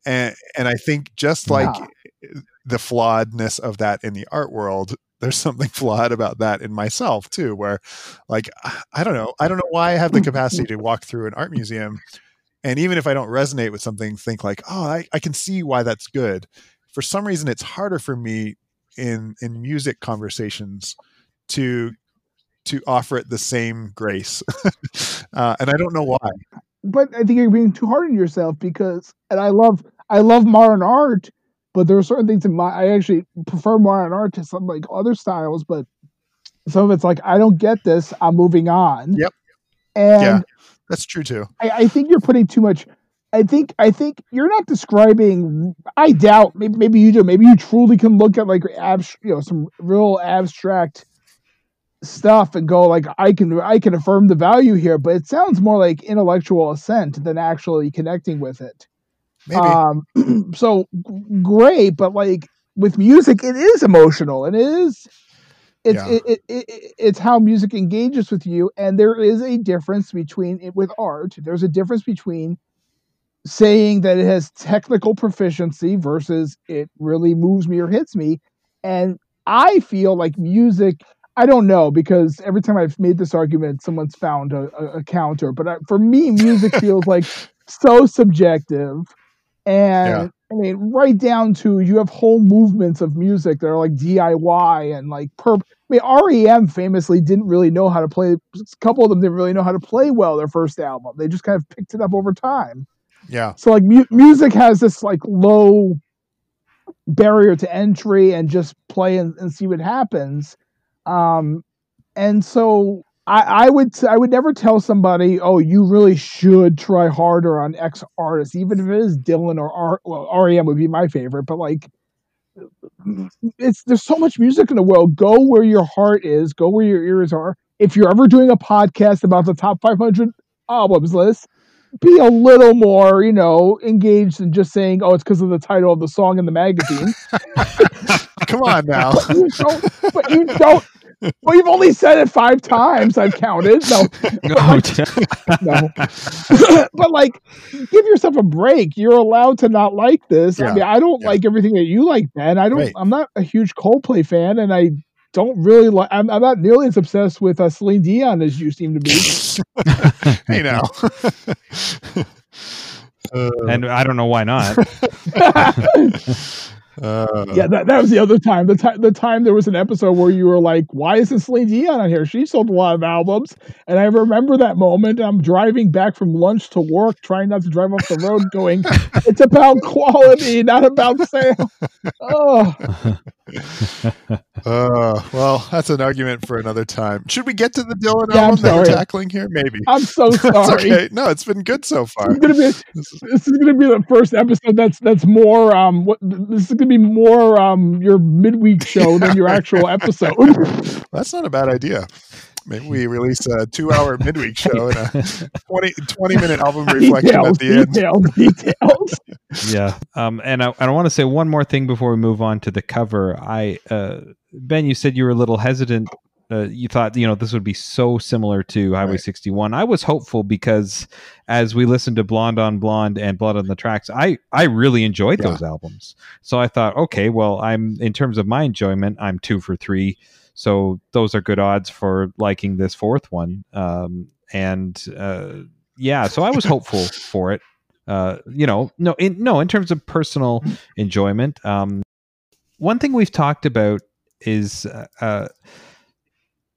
And and I think just like the flawedness of that in the art world, there's something flawed about that in myself too, where like I don't know, I don't know why I have the capacity to walk through an art museum and even if I don't resonate with something, think like, oh, I, I can see why that's good. For some reason, it's harder for me in in music conversations to to offer it the same grace, uh, and I don't know why. but I think you're being too hard on yourself because, and I love, I love modern art, but there are certain things in my, I actually prefer modern art to some like other styles, but some of it's like I don't get this, I'm moving on. Yep. And Yeah. That's true too. I, I think you're putting too much. I think I think you're not describing. I doubt. Maybe maybe you do. Maybe you truly can look at like abs, you know, some real abstract stuff and go like, I can I can affirm the value here. But it sounds more like intellectual assent than actually connecting with it. Maybe. Um, so great, but like with music, it is emotional and it is. It's Yeah. it, it, it, it's how music engages with you, and there is a difference between it with art. There's a difference between saying that it has technical proficiency versus it really moves me or hits me, and I feel like music. I don't know because every time I've made this argument, someone's found a, a, a counter. But I, for me, music feels like so subjective. And I mean, right down to you have whole movements of music that are like DIY and like perp. I mean, REM famously didn't really know how to play. A couple of them didn't really know how to play well their first album. They just kind of picked it up over time. yeah. So like mu- music has this like low barrier to entry and just play and, and see what happens. Um, and so I, I would I would never tell somebody, oh, you really should try harder on X artist, even if it is Dylan or R, well, REM would be my favorite, but like it's there's so much music in the world. Go where your heart is, go where your ears are. If you're ever doing a podcast about the top 500 albums list, be a little more, you know, engaged than just saying, "Oh, it's because of the title of the song in the magazine." Come on now. but you don't. But you don't. Well, you've only said it five times. I've counted. No, Oh, no. but like, give yourself a break. You're allowed to not like this. I mean, I don't Yeah. like everything that you like, Ben. I don't. Right. I'm not a huge Coldplay fan, and I don't really like. I'm, I'm not nearly as obsessed with uh, Celine Dion as you seem to be. hey now. Uh, and I don't know why not. Uh, yeah, that, that was the other time. The time the time there was an episode where you were like, "Why isn't Celine Dion on here? She sold a lot of albums." And I remember that moment. I'm driving back from lunch to work, trying not to drive off the road, going, "It's about quality, not about sale." Oh, Uh, well, that's an argument for another time. Should we get to the Dylan Yeah, I'm album that we're tackling here? Maybe. I'm so sorry. okay. No, it's been good so far. This is gonna be This is- this is gonna be the first episode that's that's more um what this is gonna be more um your midweek show than your actual episode. that's not a bad idea. Maybe we release a two-hour midweek show and a 20, 20 minute album reflection details, at the end. details, details. yeah. Um, and I, I want to say one more thing before we move on to the cover. I, uh, Ben, you said you were a little hesitant. Uh, you thought, you know, this would be so similar to Highway Right. 61. I was hopeful because as we listened to Blonde on Blonde and Blood on the Tracks, I, I really enjoyed Yeah. those albums. So I thought, okay, well, I'm in terms of my enjoyment, I'm two for three. So those are good odds for liking this fourth one. Um, and uh, yeah, so I was hopeful for it. Uh, you know, no, in no, in terms of personal enjoyment. Um, one thing we've talked about is uh, uh,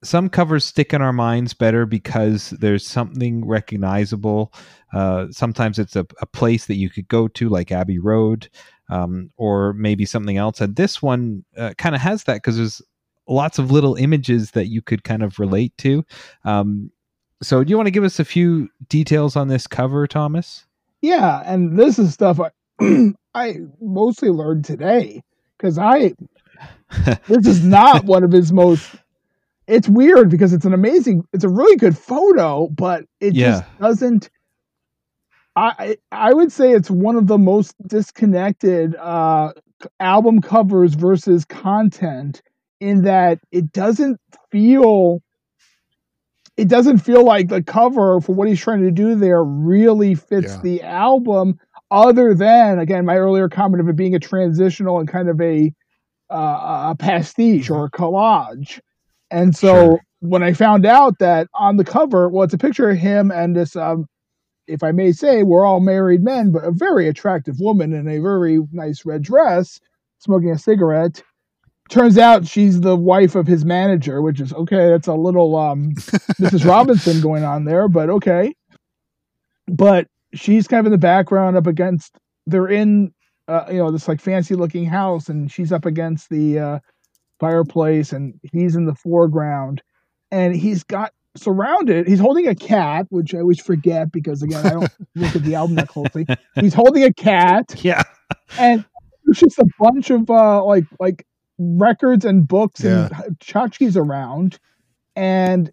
some covers stick in our minds better because there's something recognizable. Uh, sometimes it's a, a place that you could go to, like Abbey Road, um, or maybe something else. And this one uh, kind of has that because there's lots of little images that you could kind of relate to. Um, so, do you want to give us a few details on this cover, Thomas? Yeah, and this is stuff I I mostly learned today because I this is not one of his most. It's weird because it's an amazing, it's a really good photo, but it just doesn't. I I I would say it's one of the most disconnected uh, album covers versus content in that it doesn't feel. It doesn't feel like the cover for what he's trying to do there really fits Yeah. the album other than again my earlier comment of it being a transitional and kind of a uh, a pastiche or a collage and so Sure. when i found out that on the cover well it's a picture of him and this um if i may say we're all married men but a very attractive woman in a very nice red dress smoking a cigarette turns out she's the wife of his manager which is okay that's a little um mrs robinson going on there but okay. But she's kind of in the background up against they're in uh, you know this like fancy looking house and she's up against the uh, fireplace and he's in the foreground. And he's got surrounded he's holding a cat which i always forget because again i don't look at the album that closely. He's holding a cat. Yeah. and there's just a bunch of uh like like records and books and tchotchkes around and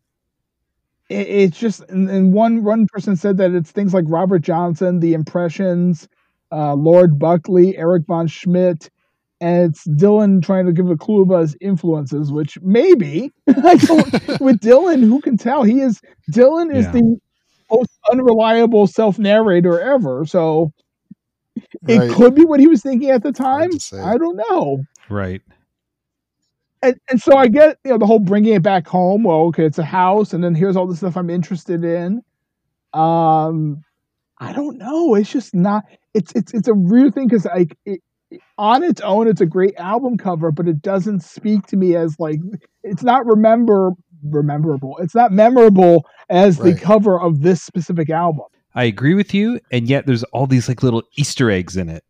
it, it's just and, and one one person said that it's things like robert johnson the impressions uh lord buckley eric von schmidt and it's dylan trying to give a clue about his influences which maybe i don't with dylan who can tell he is dylan is Yeah. the most unreliable self-narrator ever so it Right. could be what he was thinking at the time. I don't know. Right. And, and so I get you know the whole bringing it back home. Well, okay, it's a house, and then here's all the stuff I'm interested in. Um, I don't know. It's just not. It's it's it's a weird thing because like it, on its own, it's a great album cover, but it doesn't speak to me as like it's not remember rememberable. It's not memorable as the cover of this specific album. I agree with you, and yet there's all these like little Easter eggs in it.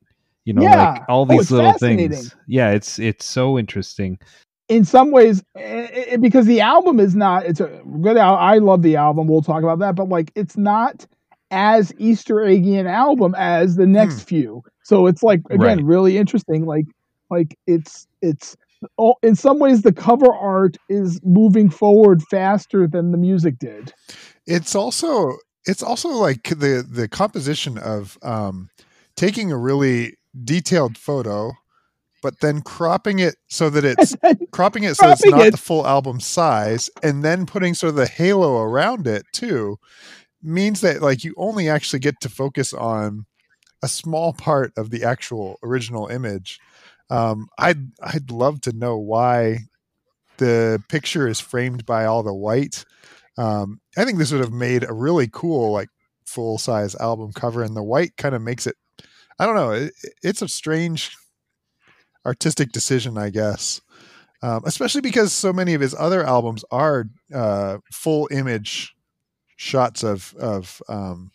You know, Yeah. like all Oh, these it's little things. Yeah, it's it's so interesting. In some ways eh, eh, because the album is not it's a good al- i love the album we'll talk about that but like it's not as easter eggy an album as the next few. So it's like again Right. really interesting like like it's it's oh, in some ways the cover art is moving forward faster than the music did. It's also it's also like the the composition of um taking a really detailed photo but then cropping it so that it's cropping it so it's not it. the full album size, and then putting sort of the halo around it too, means that like you only actually get to focus on a small part of the actual original image. Um, I'd I'd love to know why the picture is framed by all the white. Um, I think this would have made a really cool like full size album cover, and the white kind of makes it. I don't know. It, it's a strange artistic decision, I guess. Um, especially because so many of his other albums are uh, full image shots of of um,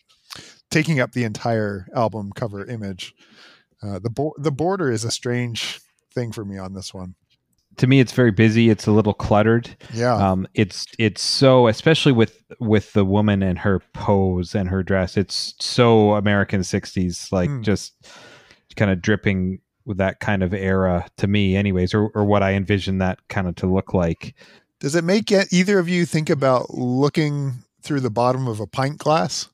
taking up the entire album cover image. Uh, the bo- the border is a strange thing for me on this one. To me, it's very busy. It's a little cluttered. Yeah, Um, it's it's so especially with with the woman and her pose and her dress. It's so American '60s, like Hmm. just kind of dripping with that kind of era to me, anyways, or or what I envision that kind of to look like. does it make either of you think about looking through the bottom of a pint glass?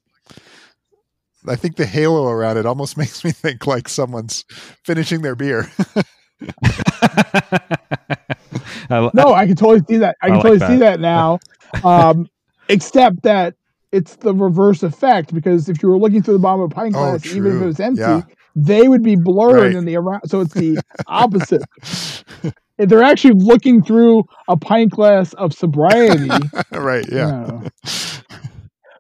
I think the halo around it almost makes me think like someone's finishing their beer. No, I can totally see that. I I can like totally that. see that now. Um, except that it's the reverse effect because if you were looking through the bottom of a pint Oh, glass, even if true. it was empty, Yeah. They would be blurred Right. in the around. So it's the opposite. If they're actually looking through a pint glass of sobriety. right? Yeah.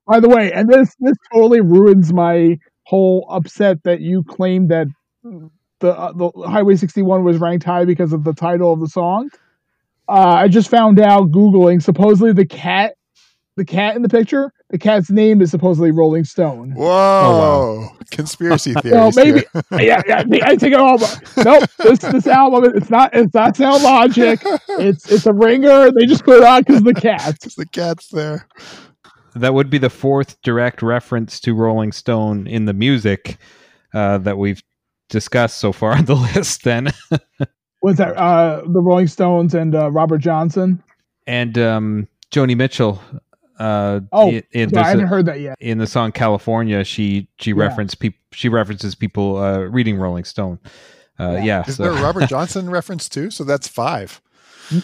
By the way, and this this totally ruins my whole upset that you claimed that the uh, the Highway 61 was ranked high because of the title of the song. Uh, I just found out googling supposedly the cat, the cat in the picture, the cat's name is supposedly Rolling Stone. Whoa! Conspiracy theory. Well, maybe yeah, yeah, I take it all. But nope, this this album it's not it's not Sound Logic. It's it's a ringer. They just put it on because the cat. 'Cause the cat's there. that would be the fourth direct reference to Rolling Stone in the music uh, that we've discussed so far on the list. Then Was that uh the Rolling Stones and uh, Robert Johnson? and um, Joni Mitchell. Uh, Oh, in, in, So I haven't a- heard that yet. in the song California, she she Yeah. referenced people. She references people uh, reading Rolling Stone. Uh, Yeah. yeah, Is so there a Robert Johnson reference too? So that's five.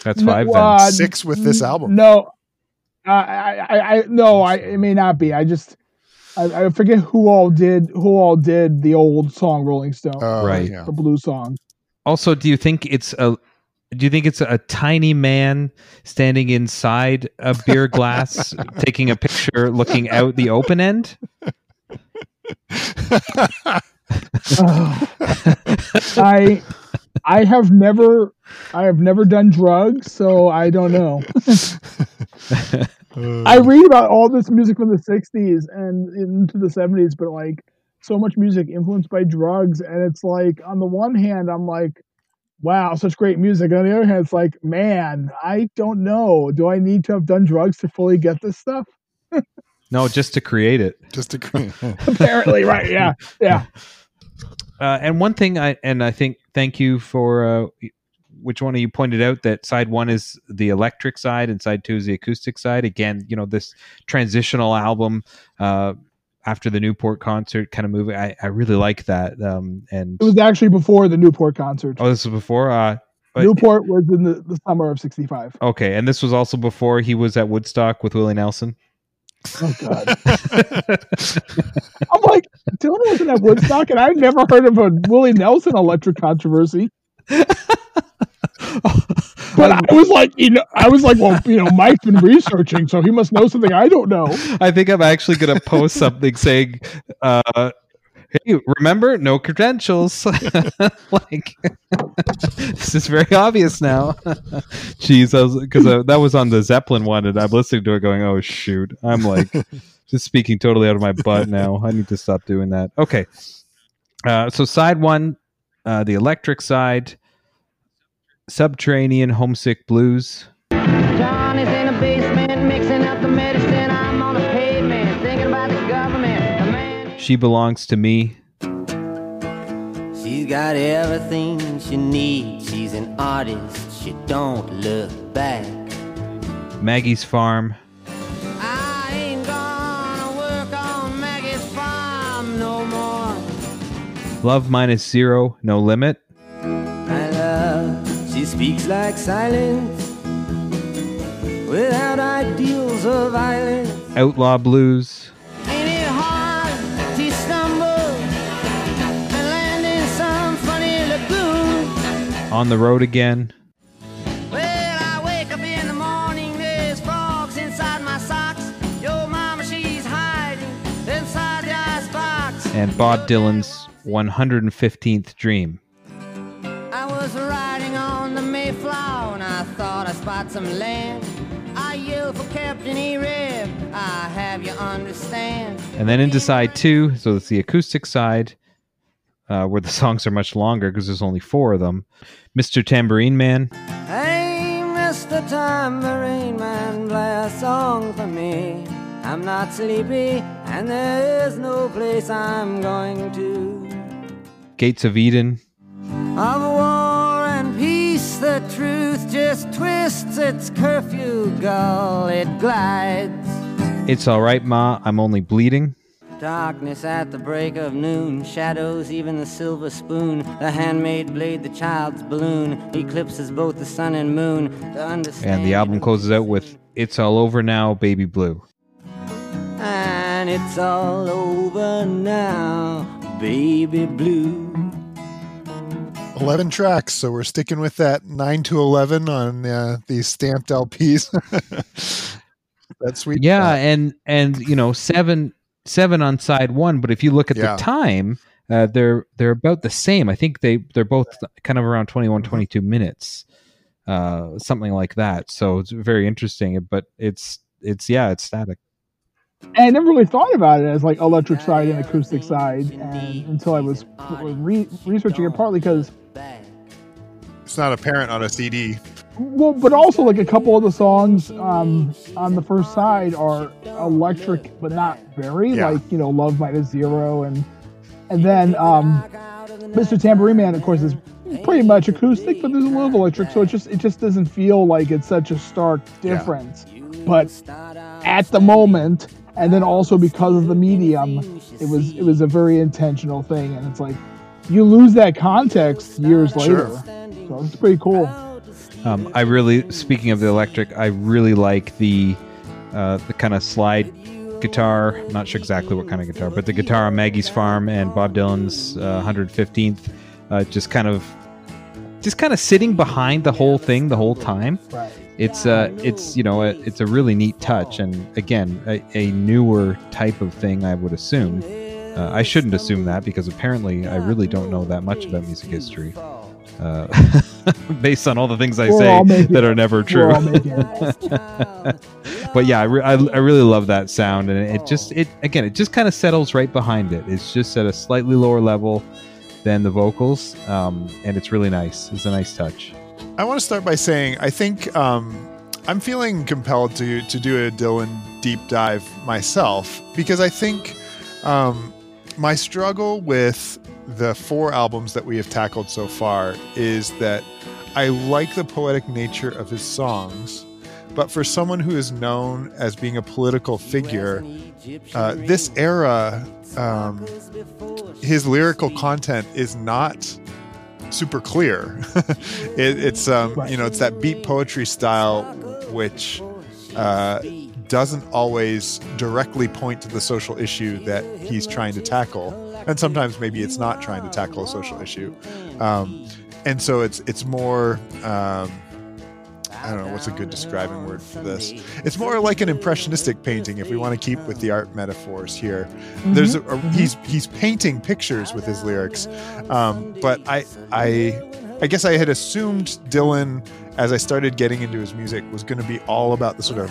that's No, five. Then. uh, Six with this album. No, uh, I, I, I, no, I, it may not be. I just, I, I forget who all did, who all did the old song Rolling Stone, Uh, Right. Yeah. the blues song. Also, do you think it's a do you think it's a tiny man standing inside a beer glass taking a picture looking out the open end? I, I have never, I have never done drugs, so I don't know. I read about all this music from the '60s and into the '70s, but like so much music influenced by drugs, and it's like on the one hand, I'm like, wow, such great music. On the other hand, it's like, man, I don't know. Do I need to have done drugs to fully get this stuff? No, just to create it. Just to create. Apparently, right? Yeah, yeah. Uh, and one thing I and I think thank you for uh, which one of you pointed out that side one is the electric side and side two is the acoustic side. Again, you know this transitional album uh, after the Newport concert kind of movie. I, I really like that. Um, and It was actually before the Newport concert. oh, this was before. Uh, but- Newport was in the, the summer of '65. okay, and this was also before he was at Woodstock with Willie Nelson. Oh God. I'm like, Dylan wasn't at Woodstock, and I've never heard of a Willie Nelson electric controversy. But I was like, you know, I was like, well, you know, Mike's been researching, so he must know something I don't know. I think I'm actually going to post something saying, uh, "Hey, remember, no credentials." like this is very obvious now. Jeez, I was because uh, that was on the Zeppelin one, and I'm listening to it, going, "Oh shoot!" I'm like just speaking totally out of my butt now. I need to stop doing that. Okay, uh, so side one, uh, the electric side, Subterranean Homesick Blues. John is in the basement mixing up the medicine. I'm on the pavement thinking about the government. The man. She belongs to me. She's got everything she needs. She's an artist. She don't look back. Maggie's Farm. I ain't gonna work on Maggie's farm no. Love minus zero, no limit. Speaks like silence without ideals of violence. Outlaw Blues. Ain't it stumble and land in some funny lagoon? On the Road Again. Well, I wake up in the morning, there's frogs inside my socks. Your mama, she's hiding inside the icebox. And Bob Dylan's 115th Dream. Spot some land. I yelled for Captain Arab, I have you understand. And then into side two, so it's the acoustic side, uh, where the songs are much longer because there's only four of them. Mr. Tambourine Man, Hey, Mr. Tambourine Man, play a song for me. I'm not sleepy, and there is no place I'm going to. Gates of Eden, Of war and peace, the truth just twists its curfew gull, it glides. It's Alright Ma, I'm Only Bleeding, Darkness at the break of noon, shadows, even the silver spoon, the handmade blade, the child's balloon, eclipses both the sun and moon. To understand and the album closes out with It's All Over Now, Baby Blue. And it's all over now, baby blue. 11 tracks, so we're sticking with that 9 to 11 on uh, these stamped LPs. That's sweet. Yeah, and and you know seven seven on side one, but if you look at Yeah. the time, uh, they're they're about the same. I think they they're both kind of around 21, 22 minutes, uh, something like that. So it's very interesting. But it's it's yeah, it's static. I never really thought about it as like electric side and acoustic side and, until I was re- researching it, partly because, It's not apparent on a CD. well, but also like a couple of the songs um, on the first side are electric, but not very. Yeah. Like you know, Love Minus Zero, and and then um, Mr. Tambourine Man, of course, is pretty much acoustic, but there's a little electric, so it just it just doesn't feel like it's such a stark difference. But at the moment, and then also because of the medium, it was it was a very intentional thing, and it's like you lose that context years Sure. later. So it's pretty cool. Um, I really, speaking of the electric, I really like the uh, the kind of slide guitar. I'm not sure exactly what kind of guitar, but the guitar on Maggie's Farm and Bob Dylan's uh, 115th, uh, just kind of, just kind of sitting behind the whole thing the whole time. It's uh, it's you know, a, it's a really neat touch, and again, a, a newer type of thing, I would assume. Uh, I shouldn't assume that because apparently I really don't know that much about music history, uh, based on all the things I We're say that are never true. all making it. but yeah, I, re- I, I really love that sound, and it just it again it just kind of settles right behind it. It's just at a slightly lower level than the vocals, um, and it's really nice. It's a nice touch. I want to start by saying I think um, I'm feeling compelled to to do a Dylan deep dive myself because I think um, my struggle with the four albums that we have tackled so far is that I like the poetic nature of his songs, but for someone who is known as being a political figure, uh, this era, um, his lyrical content is not super clear. it, it's um, you know it's that beat poetry style, which uh, doesn't always directly point to the social issue that he's trying to tackle, and sometimes maybe it's not trying to tackle a social issue, um, and so it's it's more. Um, I don't know what's a good describing word for this. It's more like an impressionistic painting, if we want to keep with the art metaphors here. There's a, a- he's he's painting pictures with his lyrics, um, but I I I guess I had assumed Dylan, as I started getting into his music, was going to be all about the sort of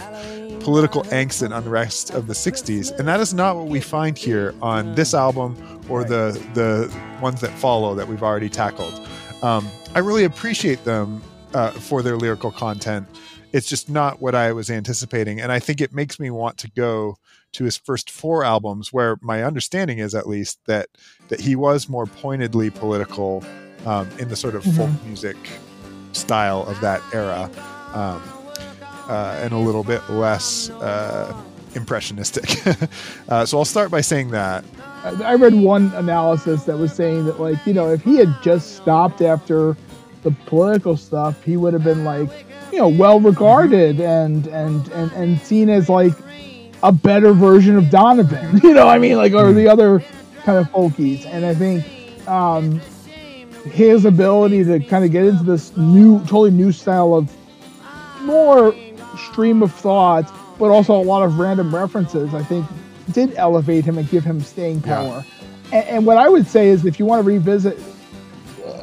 political angst and unrest of the '60s, and that is not what we find here on this album or the the ones that follow that we've already tackled. Um, I really appreciate them uh, for their lyrical content. It's just not what I was anticipating, and I think it makes me want to go to his first four albums, where my understanding is at least that that he was more pointedly political um, in the sort of folk music style of that era, um, uh, and a little bit less uh, impressionistic. uh, so I'll start by saying that. I read one analysis that was saying that, like, you know, if he had just stopped after the political stuff, he would have been like, you know, well regarded and and and and seen as like a better version of Donovan. You know, I mean, like or the other kind of folkies. And I think um, his ability to kind of get into this new, totally new style of more stream of thought, but also a lot of random references, I think did elevate him and give him staying power. And, and what I would say is if you want to revisit,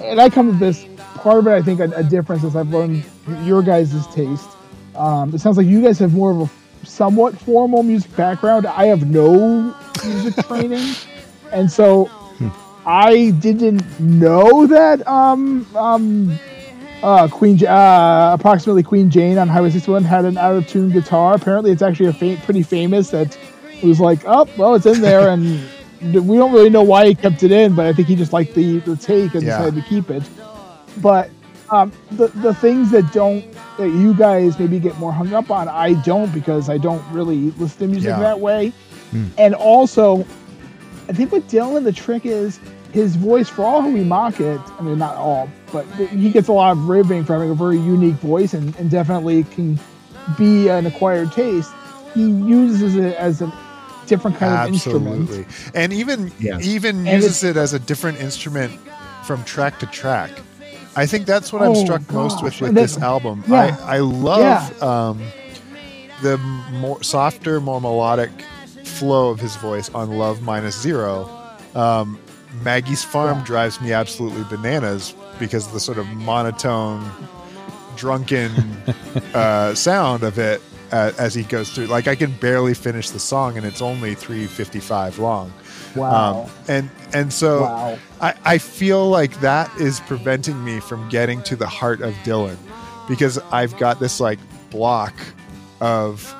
and I come to this, part of it, I think a, a difference is I've learned your guys' taste. Um, it sounds like you guys have more of a somewhat formal music background. I have no music training. And so I didn't know that um, um, uh, Queen, uh, approximately Queen Jane on Highway 61 had an out of tune guitar. Apparently, it's actually a fa- pretty famous that it was like, oh, well, it's in there, and we don't really know why he kept it in, but I think he just liked the, the take and Yeah. decided to keep it. But um, the the things that don't that you guys maybe get more hung up on, I don't because I don't really listen to music Yeah. that way. And also, I think with Dylan, the trick is his voice. For all who we mock it, I mean not all, but he gets a lot of ribbing for having a very unique voice and, and definitely can be an acquired taste. He uses it as a different kind of instrument. Absolutely. And even Yes. even And uses it as a different instrument from track to track. I think that's what I'm Oh, struck most with with this album. yeah. I I love um, the more softer, more melodic flow of his voice on Love Minus Zero. Um, Maggie's Farm Yeah. drives me absolutely bananas because of the sort of monotone, drunken uh, sound of it uh, as he goes through. Like I can barely finish the song, and it's only three fifty five long. Wow. Um, and and so Wow. I, I feel like that is preventing me from getting to the heart of Dylan because I've got this like block of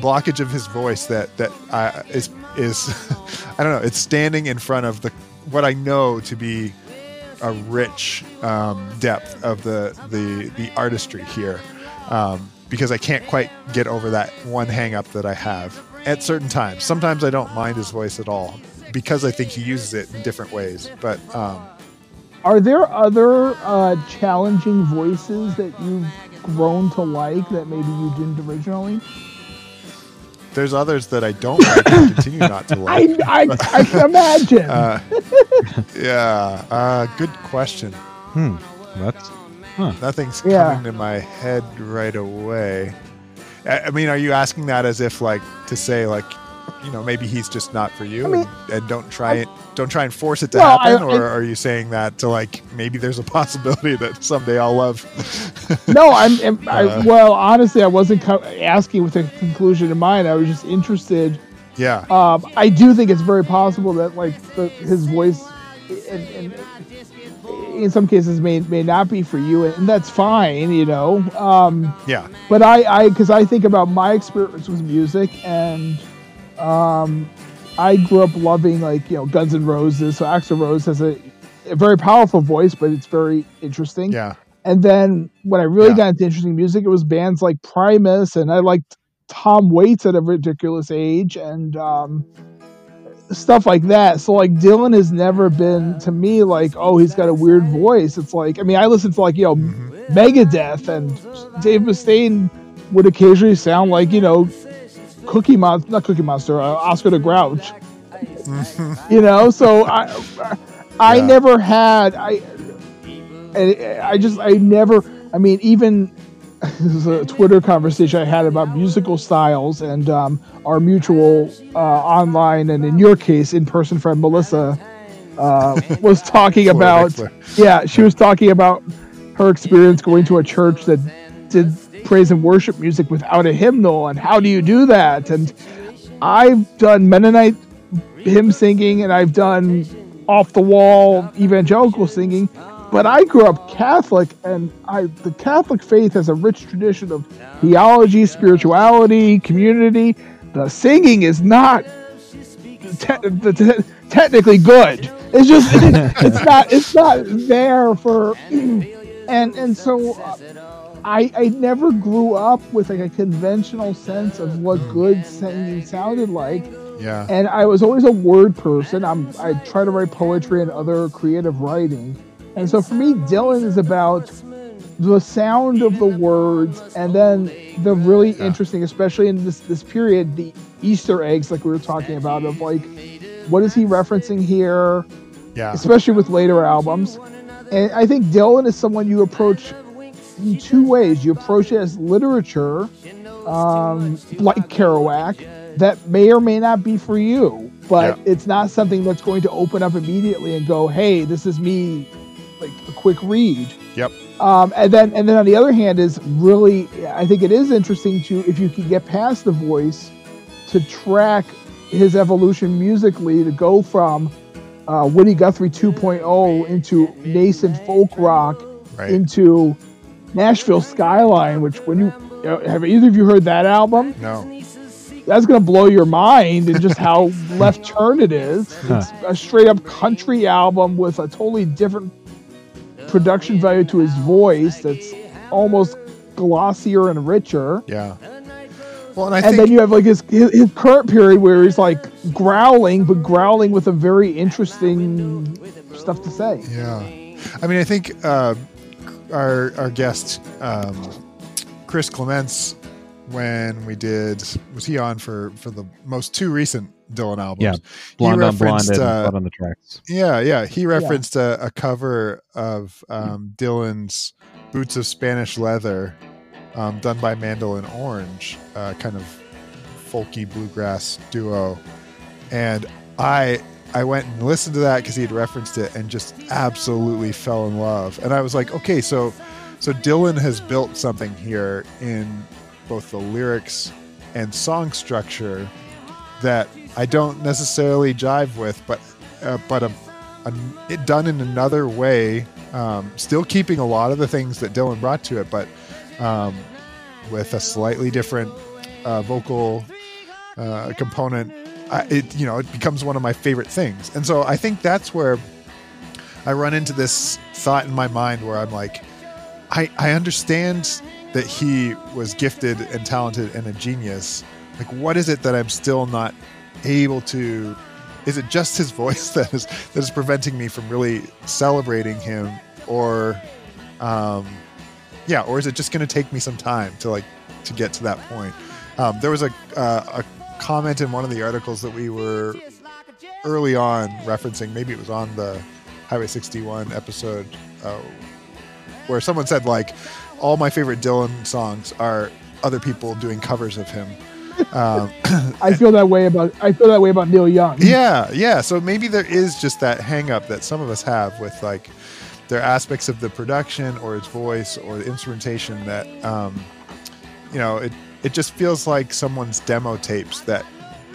blockage of his voice that that uh, is is I don't know it's standing in front of the what I know to be a rich um, depth of the the the artistry here um, because I can't quite get over that one hang up that I have at certain times. Sometimes I don't mind his voice at all because I think he uses it in different ways. But um, Are there other uh, challenging voices that you've grown to like that maybe you didn't originally? There's others that I don't like and continue not to like. I, I, I can imagine. Uh, yeah, uh, good question. Hmm. That's Nothing's Yeah. coming to my head right away. I, I mean, are you asking that as if like to say like, you know, maybe he's just not for you, I mean, and, and don't try it, don't try and force it to Well, I- happen, or I- are you saying that to like maybe there's a possibility that someday I'll love? no, I'm. I'm I, Uh. well, honestly, I wasn't co- asking with a conclusion in mind. I was just interested. yeah, Um, I do think it's very possible that like the, his voice, in, in, in some cases, may may not be for you, and that's fine. You know. Um, yeah, but I, I, because I think about my experience with music, and um, I grew up loving like you know Guns N' Roses. So Axl Rose has a, a very powerful voice, but it's very interesting. yeah, And then when I really Yeah. got into interesting music, it was bands like Primus, and I liked Tom Waits at a ridiculous age, and um, stuff like that. So like Dylan has never been to me like, oh, he's got a weird voice. It's like, I mean, I listen to like you know Megadeth, and Dave Mustaine would occasionally sound like you know Cookie Monster, not Cookie Monster, uh, Oscar the Grouch. you know, so I, I Yeah. never had I. I I just I never I mean even this is a Twitter conversation I had about musical styles and um, our mutual uh, online and in your case in person friend Melissa uh, was talking about yeah she was talking about her experience going to a church that did praise and worship music without a hymnal and how do you do that and I've done Mennonite hymn singing and I've done off the wall evangelical singing but I grew up Catholic and I the Catholic faith has a rich tradition of theology, spirituality, community. The singing is not te- te- technically good. It's just it's not it's not there for and and so uh, I I never grew up with like a conventional sense of what good singing sounded like yeah, and I was always a word person. I'm I try to write poetry and other creative writing, And so for me, Dylan is about the sound of the words and then the really Yeah. interesting, especially in this this period, the Easter eggs like we were talking about of like what is he referencing here? Yeah. especially with later albums. And I think Dylan is someone you approach in two ways. You approach it as literature, um, like Kerouac, that may or may not be for you, but Yeah. it's not something that's going to open up immediately and go, "Hey, this is me," like a quick read. Yep. Um, and then, and then on the other hand, is really, I think it is interesting to if you can get past the voice, to track his evolution musically to go from uh, Woody Guthrie 2.0 into nascent folk rock Right. into Nashville Skyline. Which when you you have either of you heard that album? no. That's gonna blow your mind and just how left turn it is. It's a straight up country album with a totally different production value to his voice. That's almost glossier and richer. Yeah. Well, and I and think then you have like his, his his current period where he's like growling, but growling with a very interesting stuff to say. Yeah, I mean, I think uh, our our guest um, Chris Clements, when we did, was he on for for the most two recent Dylan albums? Yeah, He Blonde on Blonde referenced, and uh, on the Tracks. Yeah, yeah. He referenced a, a cover of um, Dylan's "Boots of Spanish Leather," um, done by Mandolin Orange, uh, kind of folky bluegrass duo, and I I went and listened to that because he had referenced it and just absolutely fell in love. And I was like, okay, so so Dylan has built something here in both the lyrics and song structure that I don't necessarily jive with, but uh, but a, a, it done in another way, um, still keeping a lot of the things that Dylan brought to it, but um, with a slightly different uh, vocal uh, component. I, it you know it becomes one of my favorite things, and so I think that's where I run into this thought in my mind where I'm like, I I understand that he was gifted and talented and a genius. Like, what is it that I'm still not able to? Is it just his voice that is that is preventing me from really celebrating him, or, um, yeah, or is it just going to take me some time to like to get to that point? Um, there was a uh, a comment in one of the articles that we were early on referencing. Maybe it was on the Highway 61 episode uh, where someone said like all my favorite Dylan songs are other people doing covers of him. Um, I feel that way about I feel that way about Neil Young. yeah, yeah. So maybe there is just that hang up that some of us have with like there are aspects of the production or its voice or the instrumentation that um, you know it it just feels like someone's demo tapes that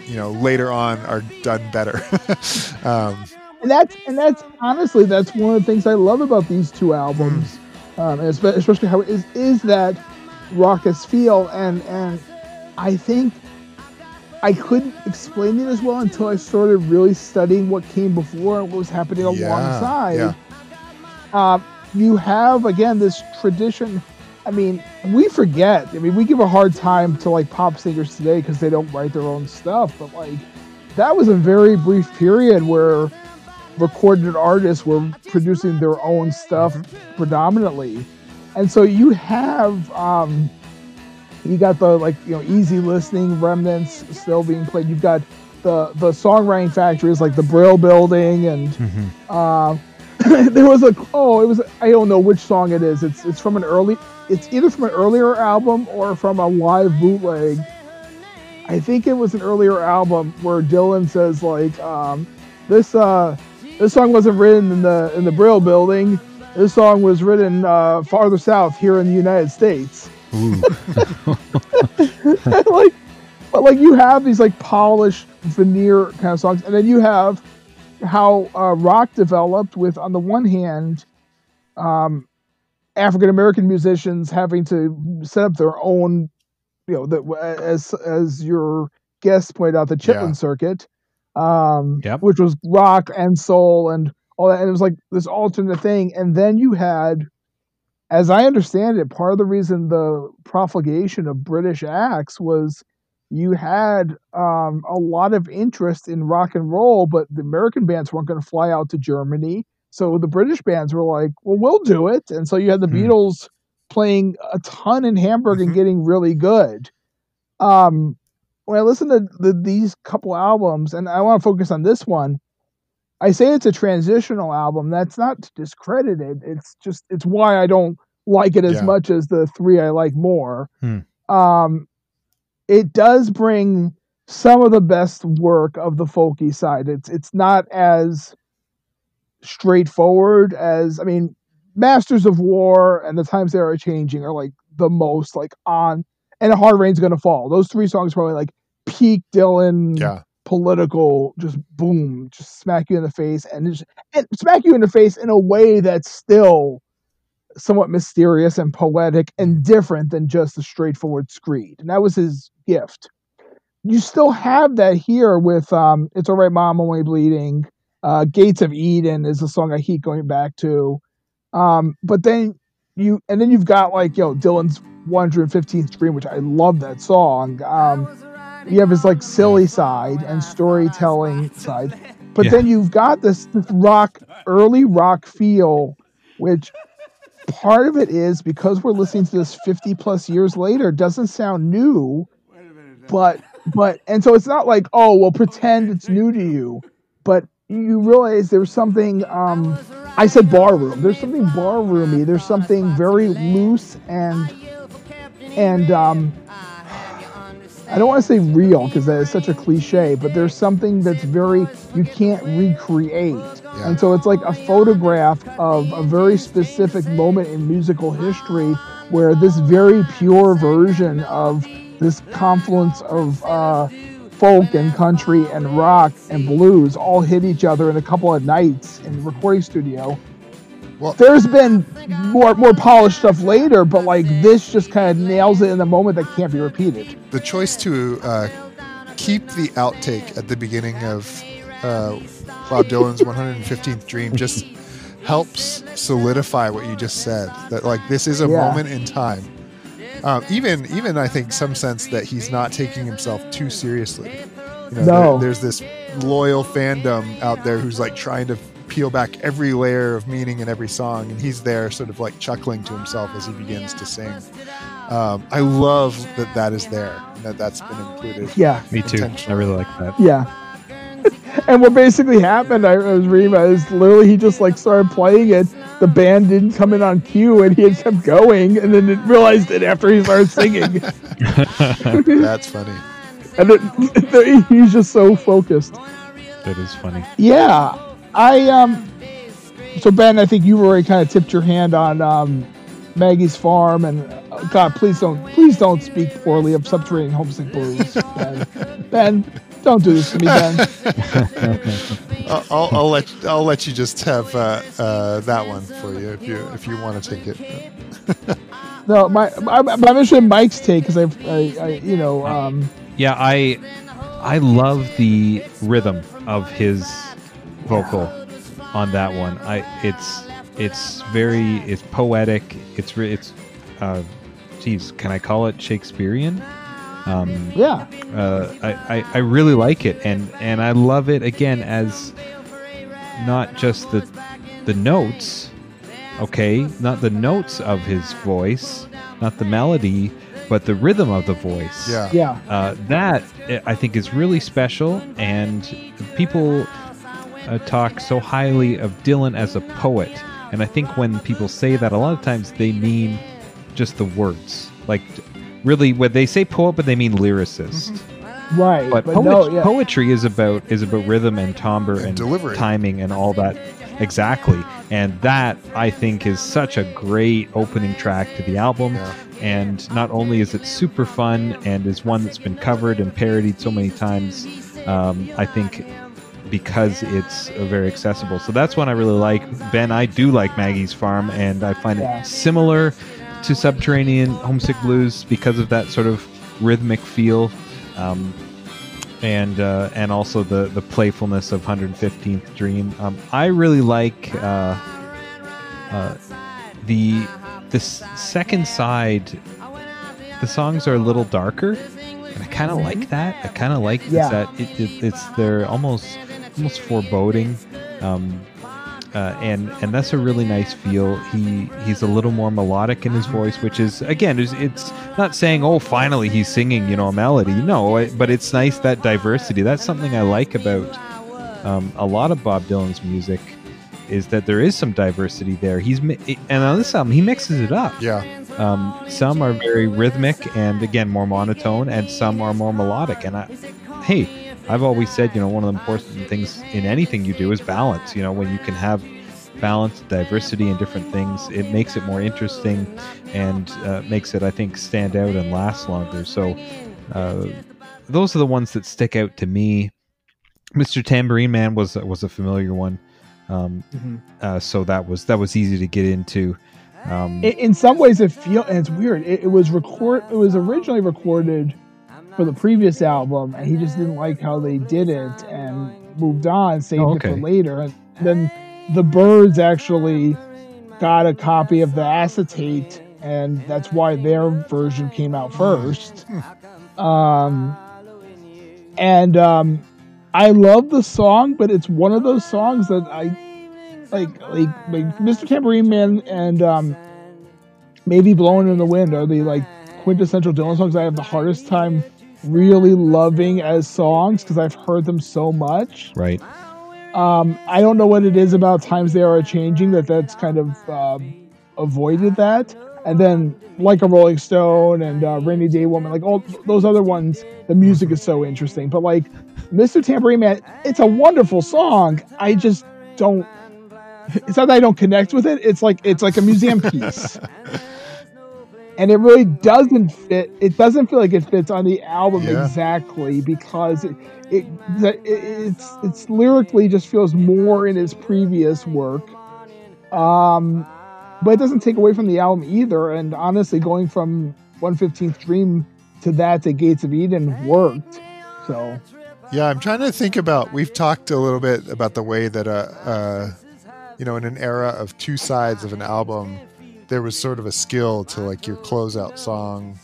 you know later on are done better. um, and that's and that's honestly that's one of the things I love about these two albums, um, especially how it is is that raucous feel and and I think I couldn't explain it as well until I started really studying what came before and what was happening Yeah, alongside. yeah. Um, you have again this tradition. I mean, we forget. I mean, we give a hard time to like pop singers today because they don't write their own stuff, but like that was a very brief period where recorded artists were producing their own stuff predominantly. And so you have um you got the like you know easy listening remnants still being played. You've got the the songwriting factories like the brill building and uh, there was a oh it was i don't know which song it is. It's it's from an early it's either from an earlier album or from a live bootleg. I think it was an earlier album where dylan says like um this uh this song wasn't written in the in the brill building. This song was written uh, farther south here in the united states. Like but like you have these like polished veneer kind of songs and then you have how uh, rock developed with on the one hand um, african american musicians having to set up their own you know the, as as your guest pointed out the chitlin Yeah. circuit um, Yep. which was rock and soul and all that and it was like this alternate thing and then you had as I understand it, part of the reason the profligation of British acts was you had um, a lot of interest in rock and roll, but the American bands weren't going to fly out to Germany. So the British bands were like, "Well, we'll do it," and so you had the Hmm. Beatles playing a ton in Hamburg and Mhm. getting really good. Um, when I listen to the, these couple albums, and I want to focus on this one, I say it's a transitional album. That's not discredited. It's just it's why I don't like it as Yeah. much as the three I like more. Hmm. Um, it does bring some of the best work of the folky side. It's it's not as straightforward as I mean, Masters of War and the Times They Are Changing are like the most like on and Hard Rain's Gonna Fall. Those three songs probably like peak Dylan Yeah. political, just boom, just smack you in the face and just and smack you in the face in a way that's still somewhat mysterious and poetic and different than just a straightforward screed. And that was his gift. You still have that here with um It's Alright Mom Only Bleeding. Uh Gates of Eden is a song I keep going back to. Um, but then you and then you've got like you know Dylan's 115th Dream, which I love that song. Um you have his like silly side and storytelling side. But Yeah. then you've got this, this rock, early rock feel, which part of it is because we're listening to this 50 plus years later, doesn't sound new. But but and so it's not like, oh well pretend it's new to you. But you realize there's something um I said barroom. There's something barroomy. There's something very loose and and um I don't want to say real because that is such a cliche, but there's something that's very you can't recreate. Yeah. And so it's like a photograph of a very specific moment in musical history where this very pure version of this confluence of uh, folk and country and rock and blues all hit each other in a couple of nights in the recording studio. Well- there's been more more polished stuff later, but like this just kind of nails it in a moment that can't be repeated. the choice to uh, keep the outtake at the beginning of uh, Bob Dylan's 115th Dream just helps solidify what you just said. That like this is a Yeah. moment in time. Um, even even I think some sense that he's not taking himself too seriously. You know, No. there- there's this loyal fandom out there who's like trying to peel back every layer of meaning in every song, and he's there, sort of like chuckling to himself as he begins to sing. Um, I love that that is there, and that that's been included. Yeah, Me too. I really like that. yeah. And what basically happened, I, I was reading about, is literally he just like started playing it. The band didn't come in on cue, and he had kept going, and then it realized it after he started singing, That's funny. and it, he's just so focused. That is funny. Yeah, I um. So Ben, I think you've already kind of tipped your hand on um, Maggie's farm, and uh, God, please don't, please don't speak poorly of Subterranean Homesick Blues, Ben. ben, don't do this to me, Ben. I'll, I'll, I'll let I'll let you just have uh, uh, that one for you if you if you want to take it. No, my I'm, I'm interested in Mike's take because I, I, I, you know, um, Yeah, I I love the rhythm of his vocal on that one. I it's it's very it's poetic. It's re- it's uh geez, can I call it Shakespearean? Um yeah, uh, I, I, I really like it and and I love it again as not just the the notes okay not the notes of his voice not the melody but the rhythm of the voice Yeah. yeah, uh, that uh, I think is really special, and people uh, talk so highly of Dylan as a poet. And I think when people say that, a lot of times they mean just the words. Like, really, when they say poet, but they mean lyricist. right. But, But, poet- no, yeah, poetry is about is about rhythm and timbre And and, delivery. timing and all that. Exactly, and that I think is such a great opening track to the album. Yeah. And not only is it super fun and is one that's been covered and parodied so many times, um, I think because it's uh, very accessible. So that's one I really like. Ben, I do like Maggie's Farm, and I find Yeah. it similar to Subterranean Homesick Blues because of that sort of rhythmic feel. Um, and uh, and also the the playfulness of 115th Dream. Um, I really like uh, uh, the the second side. The songs are a little darker, and I kind of like that. I kind of like Yeah. that it, it, it's they're almost almost foreboding. Um, uh, and and that's a really nice feel. He he's a little more melodic in his voice, which is again, it's, it's not saying oh finally he's singing you know a melody. No, it, but it's nice that diversity. That's something I like about um, a lot of Bob Dylan's music is that there is some diversity there. He's and on this album he mixes it up. Yeah. Um, some are very rhythmic and again more monotone, and some are more melodic. And I, hey, I've always said, you know, one of the important things in anything you do is balance. You know, when you can have balance, diversity, and different things, it makes it more interesting and uh, makes it, I think, stand out and last longer. So, uh, those are the ones that stick out to me. Mr. Tambourine Man was was a familiar one, um, Mhm. uh, so that was that was easy to get into. Um, in, in some ways it feel and it's weird it, it was record it was originally recorded for the previous album and he just didn't like how they did it and moved on saved Oh, it for later and then the Byrds actually got a copy of the acetate and that's why their version came out first um and um i love the song but it's one of those songs that i like like like Mr. Tambourine Man and um maybe Blowing in the Wind are the like quintessential Dylan songs I have the hardest time really loving as songs because I've heard them so much. right. Um, I don't know what it is about times they are changing that that's kind of um, avoided that. And then like a Rolling Stone and uh, Rainy Day Woman, like all those other ones, the music is so interesting. But like Mr. Tambourine Man, it's a wonderful song. I just don't. It's not that I don't connect with it. It's like it's like a museum piece, and it really doesn't fit. It doesn't feel like it fits on the album Yeah. exactly because it, it, it it's it's lyrically just feels more in his previous work. Um, but it doesn't take away from the album either. And honestly, going from 115th Dream to that to Gates of Eden worked. So Yeah, I'm trying to think about. We've talked a little bit about the way that, uh, uh, you know, in an era of two sides of an album, there was sort of a skill to like your closeout song,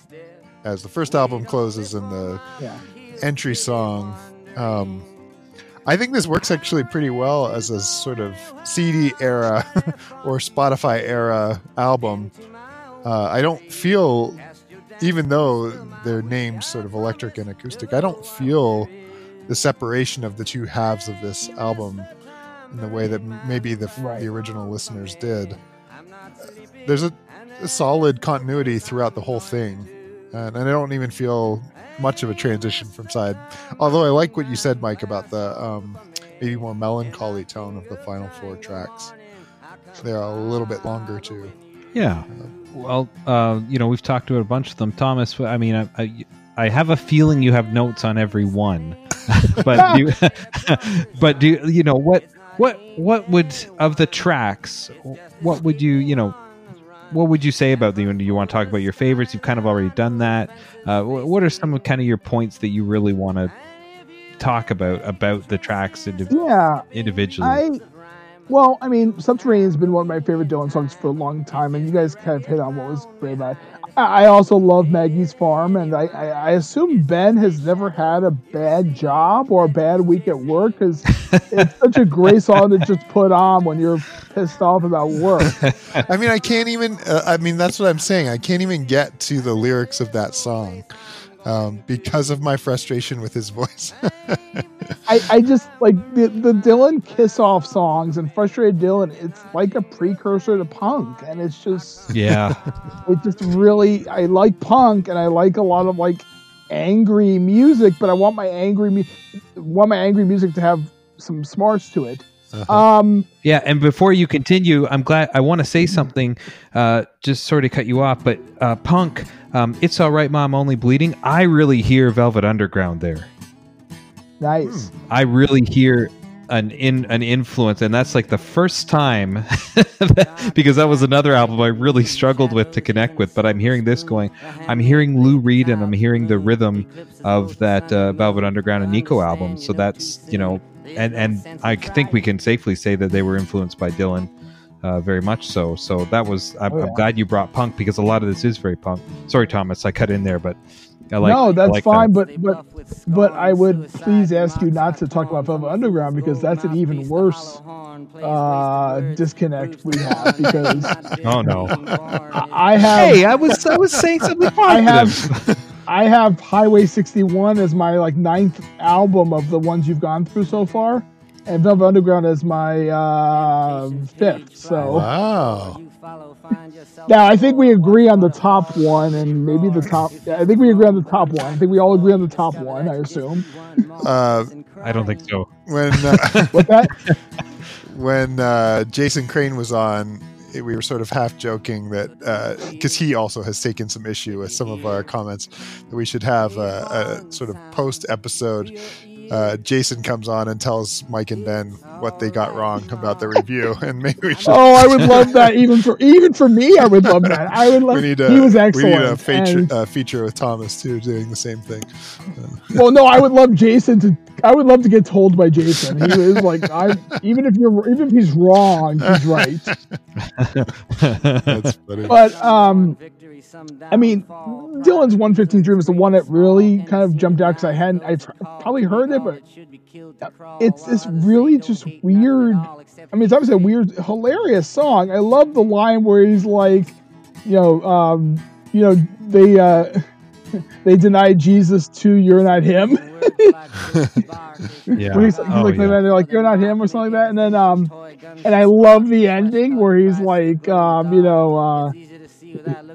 as the first album closes, and the yeah, entry song. Um, I think this works actually pretty well as a sort of CD era or Spotify era album. Uh, I don't feel, even though they're named sort of electric and acoustic, I don't feel the separation of the two halves of this album in the way that maybe the, Right. the original listeners did. There's a, a solid continuity throughout the whole thing, and, and I don't even feel much of a transition from side. Although I like what you said, Mike, about the um, maybe more melancholy tone of the final four tracks. They're a little bit longer too. Yeah. Well, uh, you know, we've talked about a bunch of them. Thomas, I mean, I, I, I have a feeling you have notes on every one, but do, but do you know what what what would of the tracks? What would you you know? What would you say about them? Do you want to talk about your favorites? You've kind of already done that. Uh, what are some of kind of your points that you really want to talk about about the tracks indiv- yeah. individually? I well, I mean, Subterranean has been one of my favorite Dylan songs for a long time, and you guys kind of hit on what was great about it. I I also love Maggie's Farm, and I, I, I assume Ben has never had a bad job or a bad week at work because it's such a great song to just put on when you're pissed off about work. I mean, I can't even. Uh, I mean, that's what I'm saying. I can't even get to the lyrics of that song um, because of my frustration with his voice. I, I just like the, the Dylan kiss off songs and Frustrated Dylan, it's like a precursor to punk, and it's just. yeah. it just really I like punk and I like a lot of like angry music, but I want my angry mu- want my angry music to have some smarts to it. Um Yeah, and before you continue, I'm glad I want to say something. Uh, just sort of cut you off, but uh, Punk, um, it's all right, Mom. Only bleeding. I really hear Velvet Underground there. nice. I really hear an in an influence, and that's like the first time because that was another album I really struggled with to connect with. But I'm hearing this going. I'm hearing Lou Reed, and I'm hearing the rhythm of that uh, Velvet Underground and Nico album. So that's you know, and and I think we can safely say that they were influenced by Dylan. Uh, very much so. So that was I'm, Oh, yeah. I'm glad you brought punk because a lot of this is very punk. Sorry, Thomas, I cut in there, but I like. no, that's like fine, that. but but but I would please ask you not to talk about Velvet Underground because that's an even worse uh, disconnect we have because Oh, no. I have Hey, I was I was saying something I have I have Highway 61 as my like ninth album of the ones you've gone through so far, and Velvet Underground is my uh, fifth. So Wow. now I think we agree on the top one and maybe the top. I think we agree on the top one. I think we all agree on the top one. I assume. Uh, I don't think so. when uh, What that? when uh, Jason Crane was on, it- we were sort of half joking that because he also has taken some issue with some of our comments that we should have a, a sort of post episode. Uh, Jason comes on and tells Mike and Ben what they got wrong about the review, and maybe we should. Oh, I would love that. Even for even for me, I would love that. I would love. we need a he was excellent. we need a feature, and- uh, feature with Thomas too, doing the same thing. well, no, I would love Jason to. I would love to get told by Jason. He was like, I even if you're even if he's wrong, he's right. That's funny. But um, I mean, Dylan's 115 Dream is the one that really kind of jumped out because I hadn't. I've probably heard it, but it's this really just weird. I mean, it's obviously a weird, hilarious song. I love the line where he's like, you know, um, you know, they uh, they denied Jesus to you're not him. Yeah. Where he's, he's Oh, like, yeah. they're like, you're not him or something like that. And then, um, and I love the ending where he's like, um, you know, uh,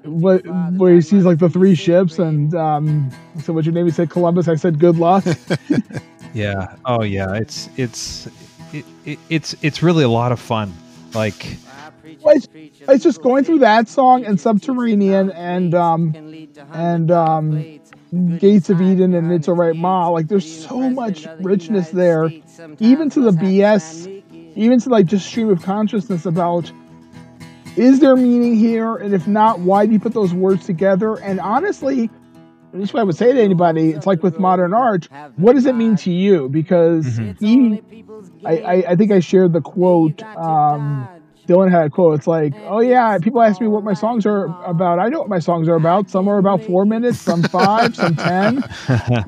what, where he sees like the three ships and, um, so what's your name? He said Columbus. I said good luck. Yeah. Oh yeah. It's it's it, it, it's it's really a lot of fun. Like Well, it's, it's just going through that song and Subterranean and, um, and, um, Gates of Eden and It's Alright Ma. Like, there's so much richness there, even to the BS, even to like just stream of consciousness about is there meaning here, and if not, why do you put those words together? And honestly, this is what I would say to anybody. It's like with modern art. What does it mean to you? Because he, I, I, I think I shared the quote. Um, Dylan had a quote. It's like, oh yeah, people ask me what my songs are about. I know what my songs are about. Some are about four minutes, some five, some ten.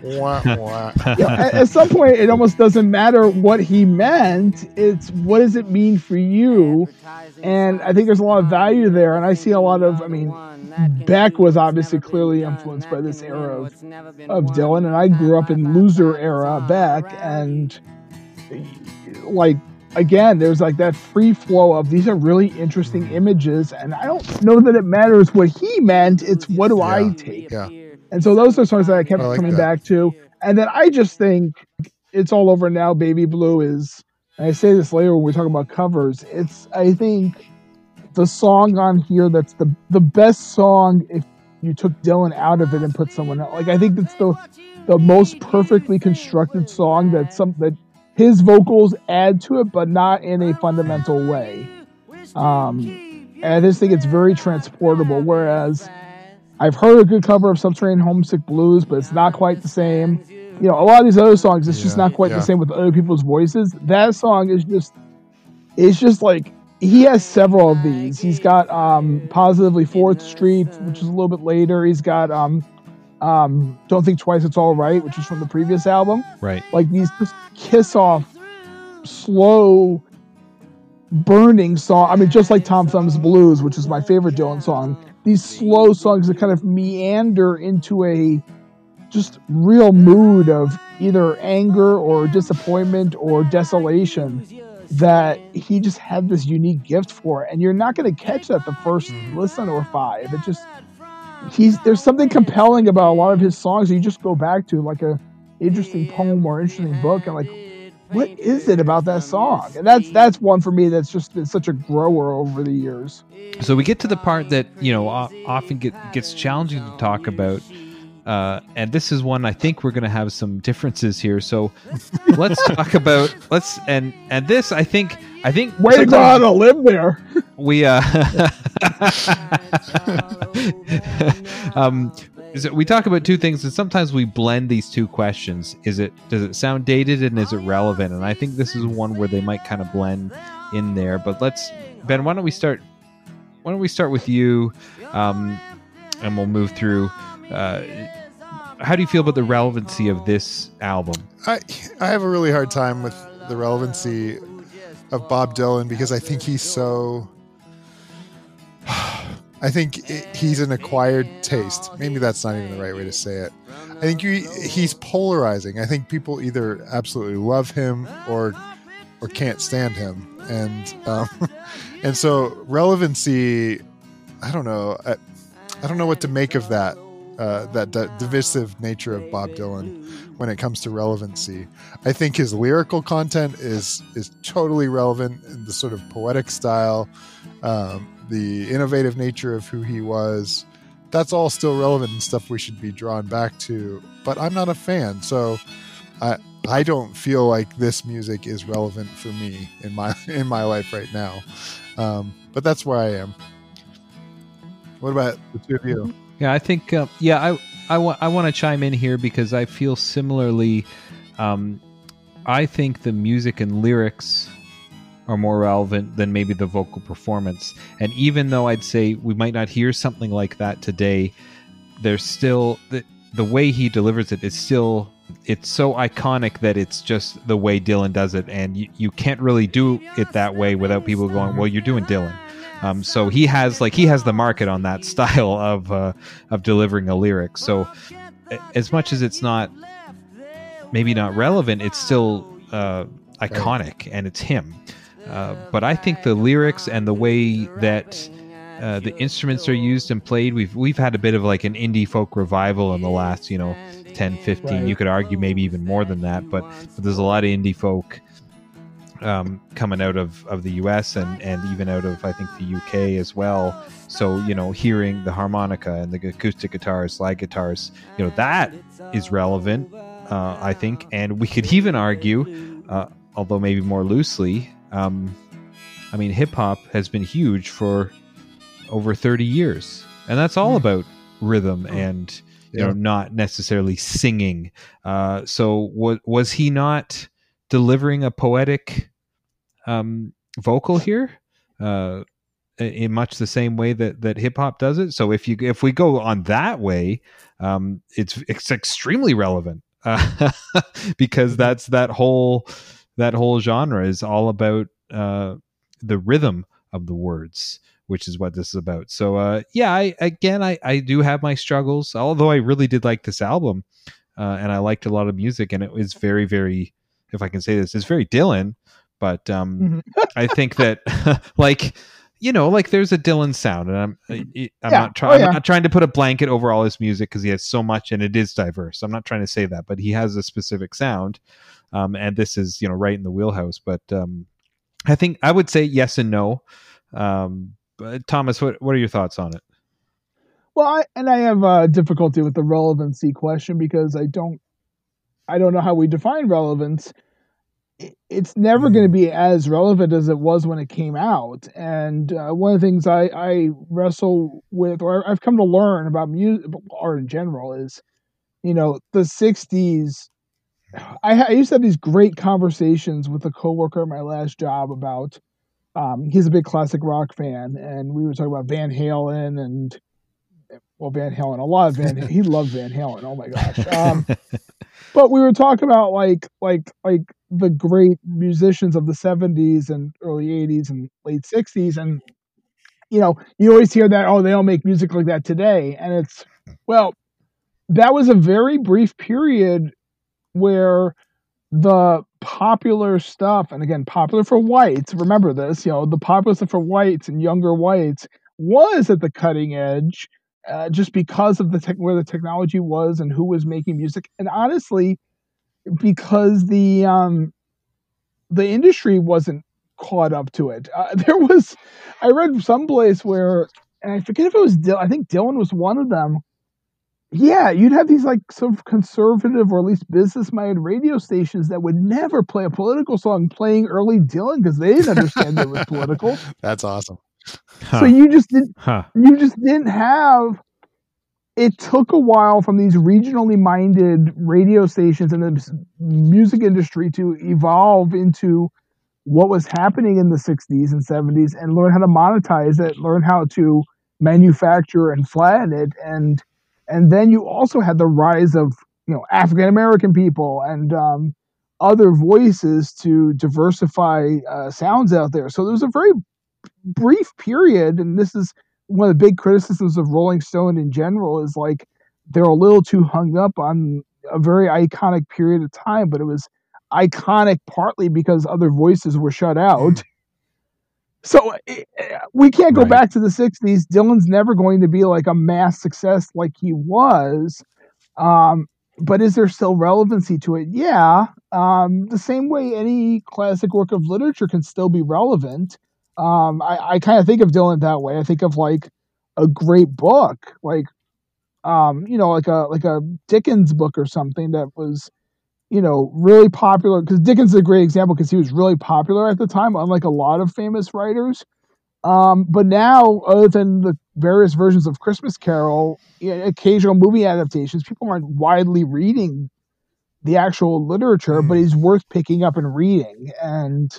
Wah, wah. Yeah, at, at some point, it almost doesn't matter what he meant. It's what does it mean for you? And I think there's a lot of value there. And I see a lot of, I mean, Beck was obviously clearly influenced by this era of, of Dylan, and I grew up in loser era Beck, and like again, there's like that free flow of these are really interesting images, and I don't know that it matters what he meant. It's what do I take? Yeah. And so those are songs that I kept I like coming that. back to. And then I just think it's all over now. Baby Blue is, and I say this later when we talk about covers. It's I think the song on here that's the the best song if you took Dylan out of it and put someone else. Like I think that's the the most perfectly constructed song that some that his vocals add to it, but not in a fundamental way. Um, and I just think it's very transportable. Whereas I've heard a good cover of Subterranean Homesick Blues, but it's not quite the same. You know, a lot of these other songs, it's just not quite yeah. the same with other people's voices. That song is just, it's just like he has several of these. He's got um, Positively Fourth Street, which is a little bit later. He's got um, um, Don't Think Twice, It's All Right, which is from the previous album. right. Like these just kiss off, slow, burning song. I mean, just like Tom Thumb's Blues, which is my favorite Dylan song. These slow songs that kind of meander into a just real mood of either anger or disappointment or desolation that he just had this unique gift for and you're not going to catch that the first listen or five it just he's there's something compelling about a lot of his songs you just go back to like a interesting poem or interesting book and like what is it about that song? And that's that's one for me that's just been such a grower over the years. So we get to the part that you know often get, gets challenging to talk about, uh, and this is one I think we're going to have some differences here. So let's talk about let's and and this I think I think way to go to live there we uh um so we talk about two things and sometimes we blend these two questions is it does it sound dated and is it relevant and i think this is one where they might kind of blend in there. But let's Ben. Why don't we start? Why don't we start with you, um, and we'll move through. Uh, how do you feel about the relevancy of this album? I I have a really hard time with the relevancy of Bob Dylan because I think he's so. I think he's an acquired taste. Maybe that's not even the right way to say it. I think he, he's polarizing. I think people either absolutely love him or or can't stand him, and um, and so relevancy. I don't know. I, I don't know what to make of that uh, that d- divisive nature of Bob Dylan when it comes to relevancy. I think his lyrical content is is totally relevant in the sort of poetic style, um, the innovative nature of who he was. That's all still relevant and stuff we should be drawn back to. But I'm not a fan, so I I don't feel like this music is relevant for me in my in my life right now. Um, but that's where I am. What about the two of you? Yeah, I think. Uh, yeah, I I want I want to chime in here because I feel similarly. Um, I think the music and lyrics are more relevant than maybe the vocal performance. And even though I'd say we might not hear something like that today, there's still the the way he delivers it is still it's so iconic that it's just the way Dylan does it, and you, you can't really do it that way without people going, "Well, you're doing Dylan." Um, so he has like he has the market on that style of uh, of delivering a lyric. So as much as it's not maybe not relevant, it's still uh, iconic and it's him. Uh, but I think the lyrics and the way that uh, the instruments are used and played, we've we've had a bit of like an indie folk revival in the last you know 10, 15. Right. You could argue maybe even more than that, but, but there's a lot of indie folk um, coming out of, of the US and, and even out of, I think, the UK as well. So, you know, hearing the harmonica and the acoustic guitars, slide guitars, you know, that is relevant, uh, I think. And we could even argue, uh, although maybe more loosely, um, I mean, hip hop has been huge for over 30 years. And that's all hmm. about rhythm and, you know, not necessarily singing. Uh, so, was, was he not delivering a poetic um, vocal here uh, in much the same way that that hip hop does it. So if you if we go on that way, um, it's it's extremely relevant uh, because mm-hmm. that's that whole that whole genre is all about uh, the rhythm of the words which is what this is about. So uh, yeah, I again I, I do have my struggles, although I really did like this album, uh, and I liked a lot of music, and it was very very if I can say this, is very Dylan. But um, mm-hmm. I think that like you know, like there's a Dylan sound, and I'm I'm yeah. not trying oh, yeah. I'm not trying to put a blanket over all his music because he has so much and it is diverse. I'm not trying to say that, but he has a specific sound, um, and this is you know right in the wheelhouse. But um, I think I would say yes and no. Um, but Thomas, what what are your thoughts on it? Well, I, and I have uh, difficulty with the relevancy question because I don't I don't know how we define relevance. It's never going to be as relevant as it was when it came out. And uh, one of the things I, I wrestle with, or I've come to learn about music, art in general, is, you know, the 60s. I, I used to have these great conversations with a coworker at my last job about um, he's a big classic rock fan, and we were talking about Van Halen and well, Van Halen, a lot of Van. he loved Van Halen. Oh my gosh! Um, but we were talking about like like like the great musicians of the 70s and early 80s and late 60s and you know you always hear that oh they don't make music like that today and it's well that was a very brief period where the popular stuff and again popular for whites remember this you know the popular stuff for whites and younger whites was at the cutting edge uh, just because of the where the technology was and who was making music, and honestly, because the um, the industry wasn't caught up to it. Uh, there was, I read someplace where, and I forget if it was Dylan. I think Dylan was one of them. Yeah, you'd have these like sort of conservative or at least business-minded radio stations that would never play a political song playing early Dylan because they didn't understand it was political. That's awesome. Huh. So you just didn't huh. you just didn't have it took a while from these regionally minded radio stations and the music industry to evolve into what was happening in the 60s and 70s and learn how to monetize it, learn how to manufacture and flatten it and and then you also had the rise of you know African American people and um, other voices to diversify uh, sounds out there. So there was a very brief period, and this is one of the big criticisms of Rolling Stone in general is like they're a little too hung up on a very iconic period of time, but it was iconic partly because other voices were shut out. Mm. So eh, we can't go right. back to the 60s. Dylan's never going to be like a mass success like he was. Um, but is there still relevancy to it? Yeah. Um, the same way any classic work of literature can still be relevant. Um, I, I kind of think of Dylan that way. I think of like a great book, like um, you know, like a like a Dickens book or something that was, you know, really popular. Because Dickens is a great example because he was really popular at the time, unlike a lot of famous writers. Um, but now, other than the various versions of Christmas Carol, occasional movie adaptations, people aren't widely reading the actual literature, mm. but he's worth picking up and reading. And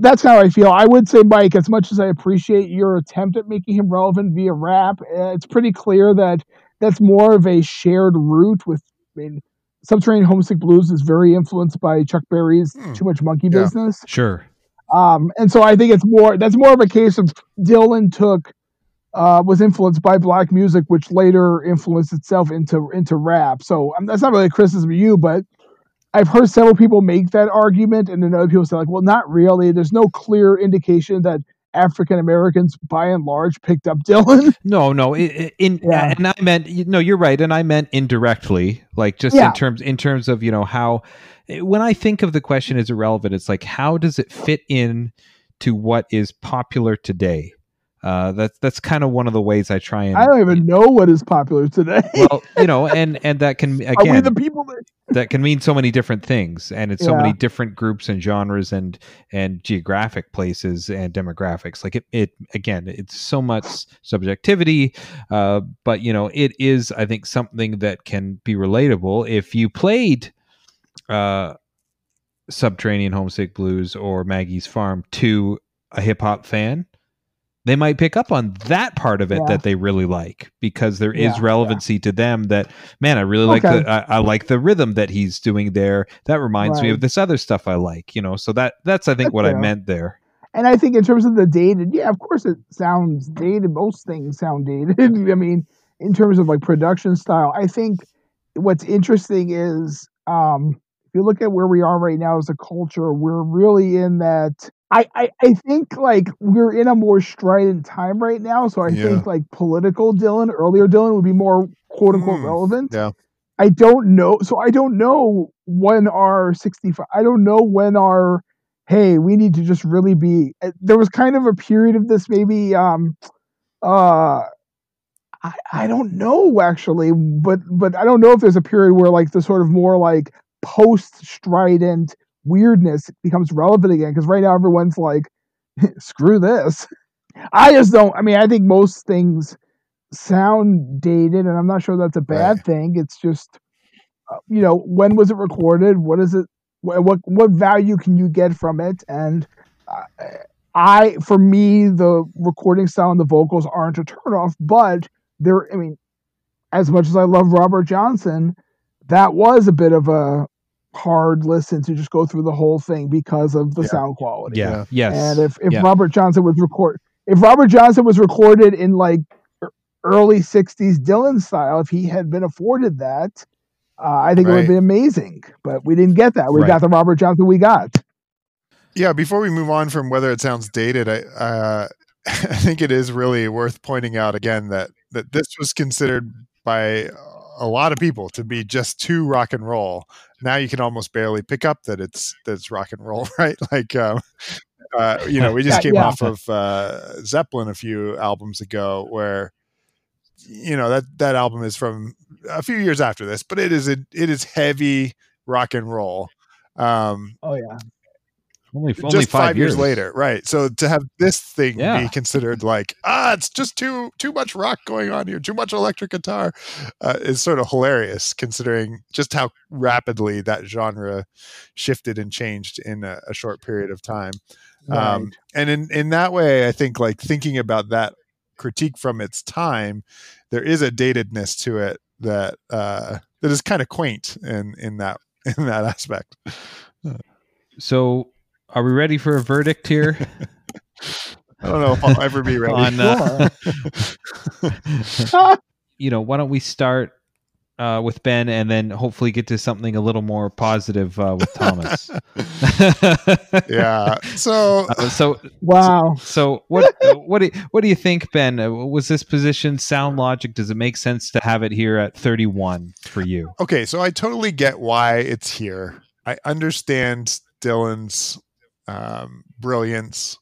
that's how I feel. I would say, Mike, as much as I appreciate your attempt at making him relevant via rap, uh, it's pretty clear that that's more of a shared root with. I mean, Subterranean Homesick Blues is very influenced by Chuck Berry's hmm. Too Much Monkey yeah. Business. Sure. Um, and so I think it's more that's more of a case of Dylan took uh, was influenced by black music, which later influenced itself into into rap. So um, that's not really a criticism of you, but I've heard several people make that argument, and then other people say like, "Well, not really. There's no clear indication that African Americans, by and large, picked up Dylan." No, no. In, yeah. and I meant no. You're right, and I meant indirectly, like just yeah. in terms in terms of you know how. Eh, when I think of the question as irrelevant, it's like how does it fit in to what is popular today? Uh, that's that's kind of one of the ways I try and. I don't even know what is popular today. well, you know, and and that can again the people that... that can mean so many different things, and it's yeah. so many different groups and genres and and geographic places and demographics. Like it, it again, it's so much subjectivity, uh, but you know, it is I think something that can be relatable if you played. Uh, Subterranean Homesick Blues or Maggie's Farm to a hip hop fan, they might pick up on that part of it yeah. that they really like because there is yeah, relevancy yeah. to them that man i really like the I, I, like the rhythm that he's doing there that reminds right. me of this other stuff i like you know so that that's i think that's what fair. i meant there and i think in terms of the dated yeah of course it sounds dated most things sound dated i mean in terms of like production style i think what's interesting is um if you look at where we are right now as a culture we're really in that I, I, I think like we're in a more strident time right now, so I yeah. think like political Dylan, earlier Dylan would be more quote unquote mm, relevant. Yeah. I don't know. So I don't know when our 65 I don't know when our hey, we need to just really be eh, there was kind of a period of this maybe um uh I, I don't know actually, but but I don't know if there's a period where like the sort of more like post strident weirdness becomes relevant again because right now everyone's like, screw this. I just don't. I mean, I think most things sound dated, and I'm not sure that's a bad right. thing. It's just, uh, you know, when was it recorded? What is it? What what, what value can you get from it? And uh, I, for me, the recording style and the vocals aren't a turnoff, but they're. I mean, as much as I love Robert Johnson, that was a bit of a hard listen to just go through the whole thing because of the yeah. sound quality. Yeah. Yes. And if, if yeah. Robert Johnson was record if Robert Johnson was recorded in like early 60s Dylan style, if he had been afforded that, uh, I think right. it would be amazing. But we didn't get that. We right. got the Robert Johnson we got. Yeah, before we move on from whether it sounds dated, I uh, I think it is really worth pointing out again that that this was considered by a lot of people to be just too rock and roll. Now you can almost barely pick up that it's that's rock and roll, right? Like, um, uh, you know, we just came yeah. off of uh, Zeppelin a few albums ago, where you know that that album is from a few years after this, but it is a, it is heavy rock and roll. Um, oh yeah. Only only just five, years. later, right? So to have this thing Yeah. be considered like ah, it's just too too much rock going on here, too much electric guitar, uh, is sort of hilarious considering just how rapidly that genre shifted and changed in a, a short period of time. Um, and in in that way, I think like thinking about that critique from its time, there is a datedness to it that uh, that is kind of quaint in in that in that aspect. So, are we ready for a verdict here? I don't know if I'll ever be ready. On, uh, you know, why don't we start uh, with Ben and then hopefully get to something a little more positive uh, with Thomas. yeah. So Uh, so wow. so what what do what do you think, Ben? Uh, Was this position sound logic? Does it make sense to have it here at thirty one for you? okay, so I totally get why it's here. I understand Dylan's um, brilliance.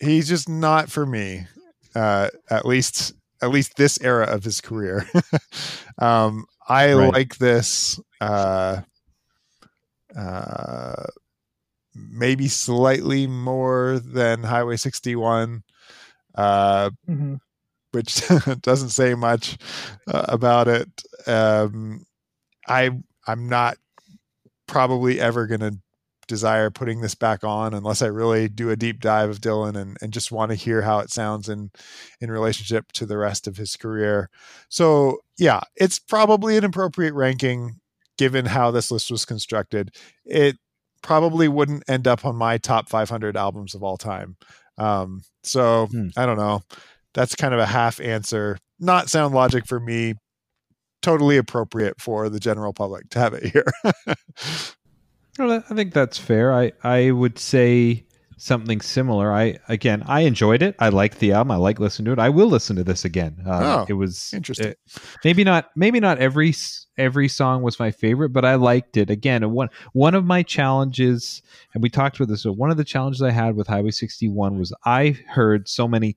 He's just not for me. Uh, at least at least this era of his career. um, I Right. like this. Uh, uh, maybe slightly more than Highway 61. Uh, Mhm. which doesn't say much uh, about it. Um, I I'm not probably ever going to desire putting this back on unless I really do a deep dive of Dylan and, and just want to hear how it sounds in in relationship to the rest of his career. So yeah, it's probably an appropriate ranking given how this list was constructed. It probably wouldn't end up on my top 500 albums of all time. Um, so Hmm. I don't know that's kind of a half answer. Not sound logic for me. Totally appropriate for the general public to have it here. Well, I think that's fair. I I would say something similar. I again, I enjoyed it. I liked the album. I like listening to it. I will listen to this again. Uh, Oh, it was interesting. it- maybe not. Maybe not every every song was my favorite, but I liked it. Again, one one of my challenges, and we talked about this. So one of the challenges I had with Highway 61 was I heard so many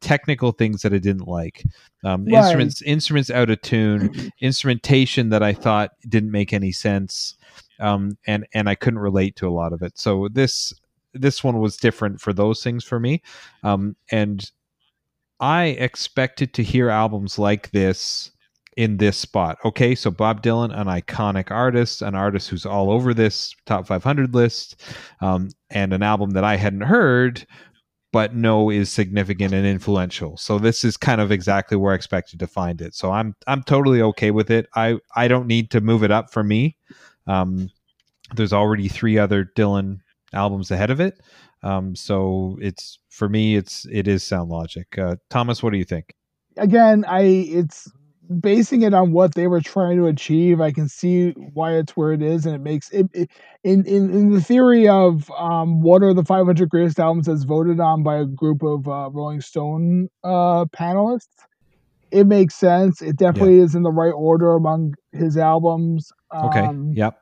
technical things that I didn't like. Um, Right. Instruments instruments out of tune, instrumentation that I thought didn't make any sense um, and and I couldn't relate to a lot of it. So this this one was different for those things for me, um, and I expected to hear albums like this in this spot. Okay, so Bob Dylan, an iconic artist, an artist who's all over this top 500 list, um, and an album that I hadn't heard. But know is significant and influential. So this is kind of exactly where I expected to find it. So I'm I'm totally okay with it. I I don't need to move it up for me. Um, there's already three other Dylan albums ahead of it. Um, so it's for me, it's it is Sound Logic. Uh, Thomas, what do you think? again, I it's basing it on what they were trying to achieve. I can see why it's where it is, and it makes it, it in, in in the theory of um, what are the 500 greatest albums as voted on by a group of uh, Rolling Stone uh, panelists. It makes sense. It definitely is in the right order among his albums. Okay. Um, yep.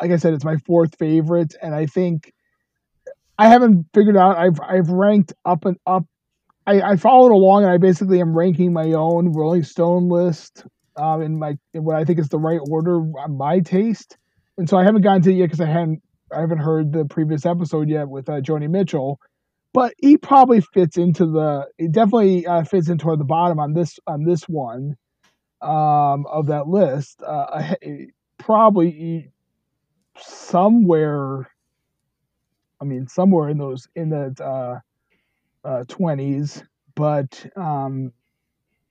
like I said, it's my fourth favorite, and I think I haven't figured out. I've I've ranked up and up. I, I followed along, and I basically am ranking my own Rolling Stone list um, in my in what I think is the right order on my taste. And so I haven't gotten to it yet because I hadn't I haven't heard the previous episode yet with uh, Joni Mitchell. But he probably fits into the. It definitely uh, fits in toward the bottom on this on this one um, of that list. Uh, I- probably somewhere i mean somewhere in those in the uh uh 20s but um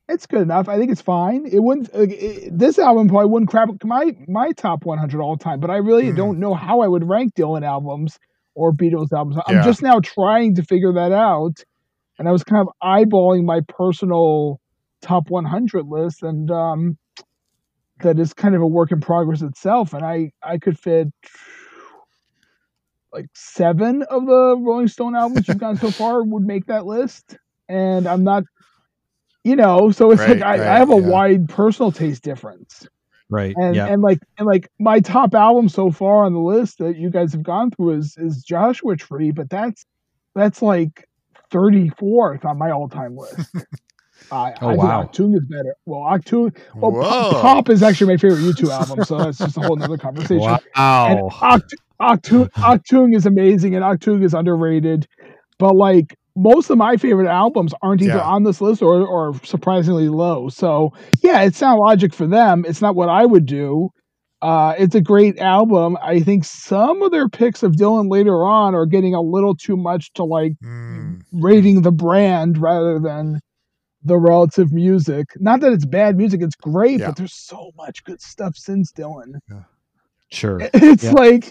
it's good enough i think it's fine it wouldn't uh, it, this album probably wouldn't crap my my top 100 all time but i really Mm. don't know how i would rank dylan albums or beatles albums i'm Yeah. just now trying to figure that out and i was kind of eyeballing my personal top 100 list and um that is kind of a work in progress itself and i i could fit like seven of the rolling stone albums you've gotten so far would make that list and i'm not you know so it's like I, right, I have a yeah. wide personal taste difference Right. and yeah. and like and like my top album so far on the list that you guys have gone through is is joshua tree but that's that's like 34th on my all-time list I, Oh, I wow. think Achtung is better. Well, Achtung, well, Whoa. Pop, Pop is actually my favorite U2 album, so that's just a whole nother conversation. And Wow. Oct- Achtung, Achtung is amazing, and Achtung is underrated. But like most of my favorite albums aren't either Yeah. on this list or or surprisingly low. So yeah, it's sound logic for them. It's not what I would do. Uh, it's a great album. I think some of their picks of Dylan later on are getting a little too much to like Mm, rating the brand rather than the relative music. Not that it's bad music; it's great, Yeah. but there's so much good stuff since Dylan. Sure. It's Yeah. like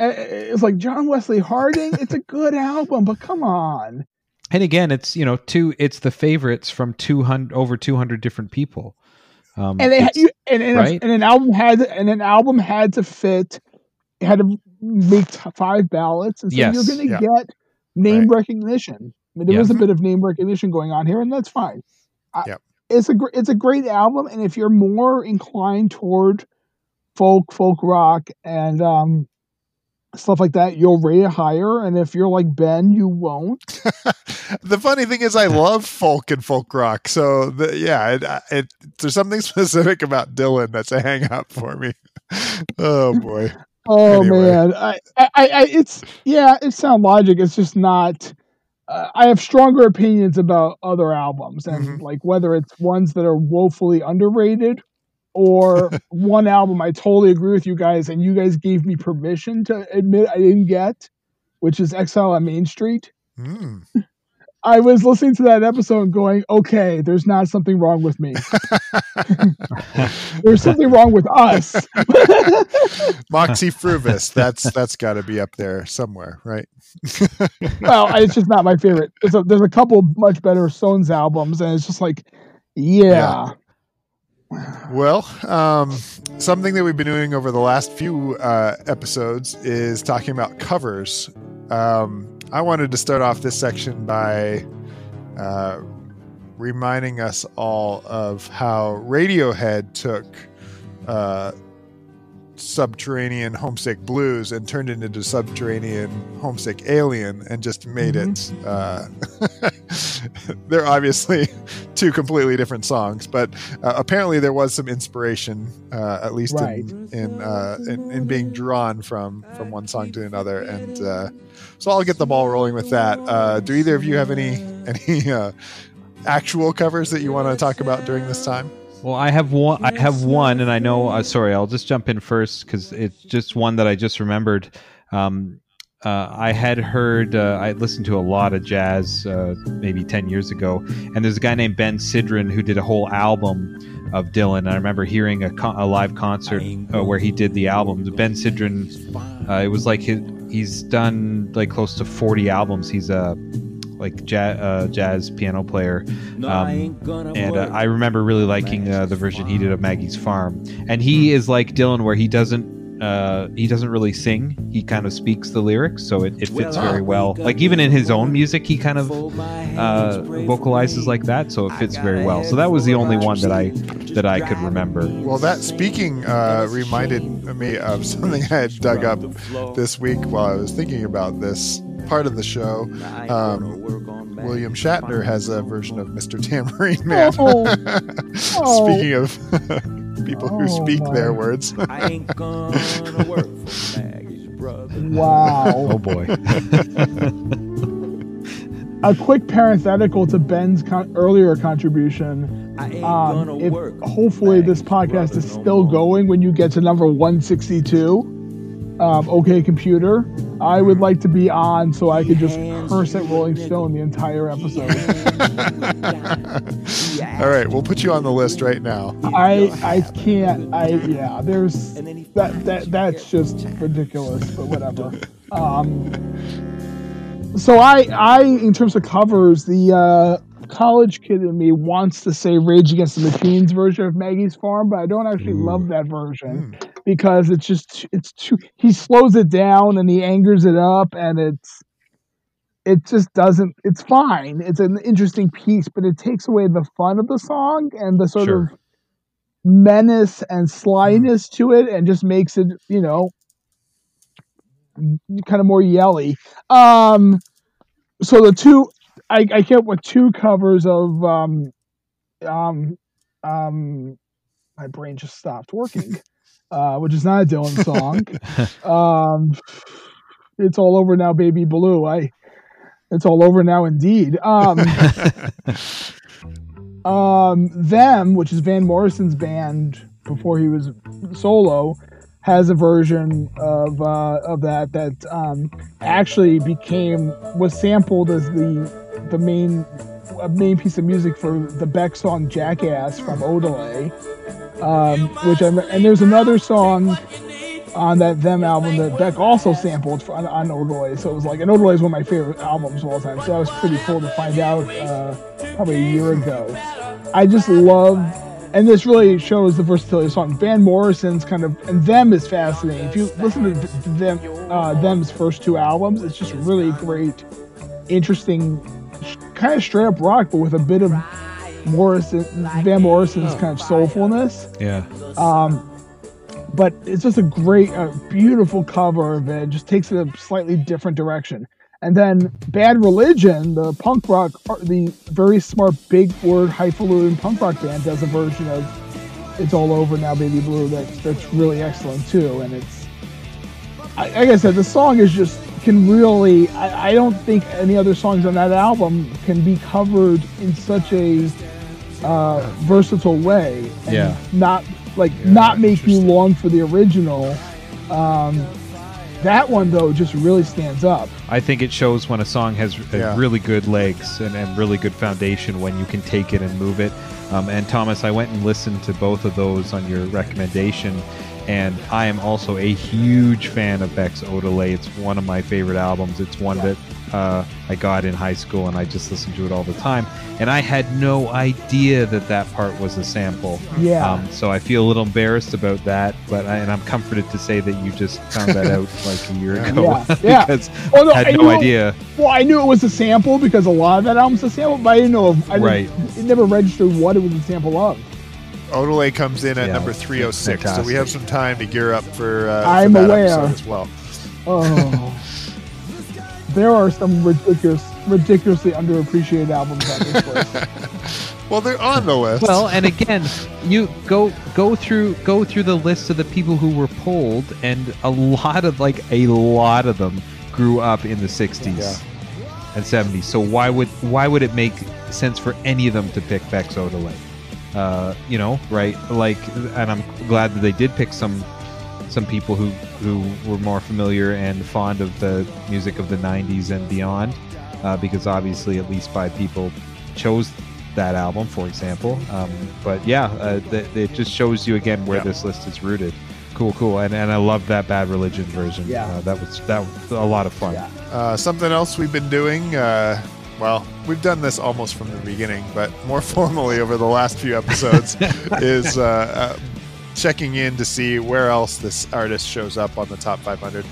uh, it's like John Wesley Harding. It's a good album, but come on. And again, it's you know two. It's the favorites from two hundred over two hundred different people. Um, And, it, you, and, and, right? and an album had and an album had to fit. Had to make t- five ballots, and so Yes. you're going to Yeah. get name Right. recognition. I mean, there Yeah. is a bit of name recognition going on here, and that's fine. I-. It's a gr- it's a great album, and if you're more inclined toward folk, folk rock, and um, stuff like that, you'll rate it higher. And if you're like Ben, you won't. the funny thing is, I love folk and folk rock. So the, yeah, it, it, there's something specific about Dylan that's a hang up for me. oh boy. Oh Anyway. man, I, I, I, it's yeah, it's sound logic. It's just not. Uh, I have stronger opinions about other albums, and Mhm. like whether it's ones that are woefully underrated, or one album I totally agree with you guys, and you guys gave me permission to admit I didn't get, which is Exile on Main Street. Mm. I was listening to that episode going, okay, there's not something wrong with me. There's something wrong with us. Moxy Früvous. That's that's got to be up there somewhere, right? well, it's just not my favorite. There's a, there's a couple much better Stones albums, and it's just like, yeah, Well, um, something that we've been doing over the last few uh, episodes is talking about covers. Um, I wanted to start off this section by uh, reminding us all of how Radiohead took uh, Subterranean Homesick Blues and turned it into Subterranean Homesick Alien and just made it. Uh, they're obviously two completely different songs, but uh, apparently there was some inspiration, uh, at least Right. in in, uh, in in being drawn from from one song to another, and uh, so I'll get the ball rolling with that. Uh, do either of you have any any uh, actual covers that you want to talk about during this time? Well, I have one. I have one, and I know. Uh, sorry, I'll just jump in first because it's just one that I just remembered. Um, uh, I had heard. Uh, I listened to a lot of jazz uh, maybe ten years ago, and there's a guy named Ben Sidran who did a whole album of Dylan. And I remember hearing a, con- a live concert uh, where he did the album. Ben Sidran. Uh, it was like his, he's done like close to forty albums. He's a like jazz, uh, jazz piano player. Um, and uh, I remember really liking uh, the version he did of Maggie's Farm. And he is like Dylan, where he doesn't uh, he doesn't really sing. He kind of speaks the lyrics, so it, it fits very well. Like even in his own music, he kind of uh, vocalizes like that, so it fits very well. So that was the only one that I that I could remember. Well, that speaking uh, reminded me of something I had dug up this week while I was thinking about this part of the show. Um, William Shatner has a version of Mr. Tambourine Man. Oh. Oh. Speaking of people who Oh, speak my. their words. I ain't gonna work for Maggie's brother. wow. Oh boy. a quick parenthetical to Ben's con- earlier contribution. I ain't Um, gonna if work. hopefully this podcast is still more. going when you get to number 162. Um, okay, computer. I would like to be on so I could just curse at Rolling Stone the entire episode. All right, we'll put you on the list right now. I I can't. I yeah. There's that that that's just ridiculous. But whatever. Um. So I I in terms of covers, the uh, college kid in me wants to say Rage Against the Machines version of Maggie's Farm, but I don't actually love that version Hmm. Because it's just it's too. He slows it down and he angers it up, and it's it just doesn't. It's fine. It's an interesting piece, but it takes away the fun of the song and the sort Sure. of menace and slyness to it, and just makes it you know kind of more yelly. Um, so the two, I, I came up with two covers of um, um, um, my brain just stopped working, uh, which is not a Dylan song. um, it's all over now, baby blue. I, it's all over now, indeed. Um, um, them, which is Van Morrison's band before he was solo, has a version of uh, of that that um, actually became was sampled as the the main a main piece of music for the Beck song "Jackass" from Odelay, um, which I'm, and there's another song on that them album that Beck also sampled for, on, on Odelay. So it was like, and Odelay is one of my favorite albums of all time. So that was pretty cool to find out uh, probably a year ago. I just love, and this really shows the versatility of the song. Van Morrison's kind of, and them is fascinating. If you listen to them, uh, them's first two albums, it's just really great, interesting, kind of straight up rock, but with a bit of Morrison, Van Morrison's kind of soulfulness. Yeah. Um, but it's just a great, uh, beautiful cover of it. Just takes it a slightly different direction. And then Bad Religion, the punk rock, the very smart, big word, highfalutin punk rock band, does a version of "It's All Over Now, Baby Blue." That's that's really excellent too. And it's, I, like I said, the song is just can really. I, I don't think any other songs on that album can be covered in such a uh, versatile way. And Yeah. Not like not make you long for the original. Um, that one though just really stands up. I think it shows when a song has Yeah. really good legs and, and really good foundation when you can take it and move it. Um, and Thomas, I went and listened to both of those on your recommendation, and I am also a huge fan of Beck's Odelay. It's one of my favorite albums. It's one that uh, I got in high school, and I just listened to it all the time. And I had no idea that that part was a sample. Yeah. Um, so I feel a little embarrassed about that, but I, and I'm comforted to say that you just found that out like a year ago Yeah, yeah. because Oh, no, I had I no knew- idea. Well, I knew it was a sample because a lot of that album's a sample, but I didn't know. If, I didn't- Right. It never registered what it was a sample of. Odelay comes in at Yeah, number it's 306, so we have some time to gear up for, uh, I'm for that aware. episode as well. Oh, there are some ridiculous, ridiculously underappreciated albums on this list. Well, they're on the list. Well, and again, you go go through go through the list of the people who were polled, and a lot of like a lot of them grew up in the '60s Yeah. and '70s. So why would why would it make sense for any of them to pick Beck's Odelay? Uh, you know, right? Like, and I'm glad that they did pick some some people who who were more familiar and fond of the music of the '90s and beyond, uh, because obviously at least five people chose that album, for example. Um, but yeah, uh, th- it just shows you again where Yeah. this list is rooted. Cool, cool, and and I love that Bad Religion version. Yeah. uh, that was that was a lot of fun. Yeah. Uh, something else we've been doing, uh, well, we've done this almost from the beginning, but more formally over the last few episodes, is uh, uh, checking in to see where else this artist shows up on the top 500.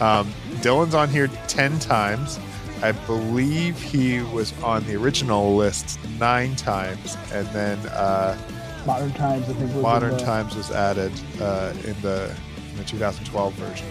Um, Dylan's on here 10 times. I believe he was on the original list nine times, and then uh, Modern Times, I think. Was Modern the- Times was added uh, in the in the 2012 version.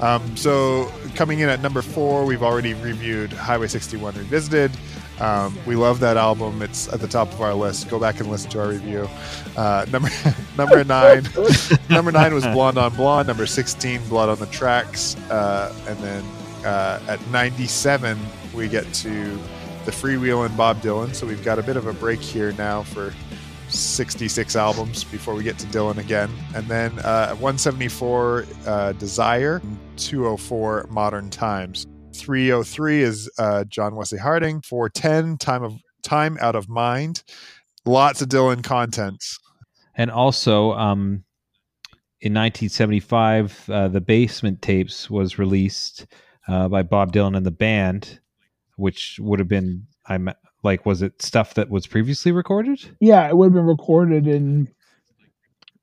Um, so coming in at number four, we've already reviewed Highway 61 Revisited. Um, we love that album. It's at the top of our list. Go back and listen to our review. Uh, number number nine, number nine was Blonde on Blonde. Number 16, Blood on the Tracks, uh, and then uh, at 97 we get to the Freewheelin' Bob Dylan. So we've got a bit of a break here now for 66 albums before we get to Dylan again. And then uh, 174, uh, Desire, 204, Modern Times. 303 is uh, John Wesley Harding. 410, Time of Time Out of Mind. Lots of Dylan content. And also, um, in 1975, uh, the Basement Tapes was released uh, by Bob Dylan and the band, which would have been I'm like, was it stuff that was previously recorded? Yeah, it would have been recorded in.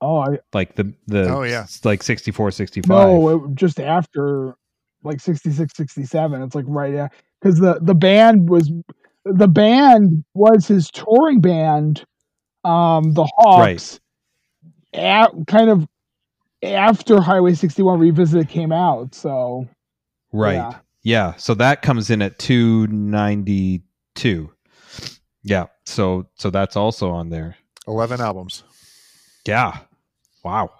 Oh, I, Like the the Oh, yeah. s- like 64, 65. no, it, just after like 66, 67. It's like right after because the the band was the band was his touring band, um, the Hawks. At, kind of after Highway 61 Revisited came out, so right. yeah. Yeah. So that comes in at 292. Yeah. So so that's also on there. 11 albums. Yeah. Wow.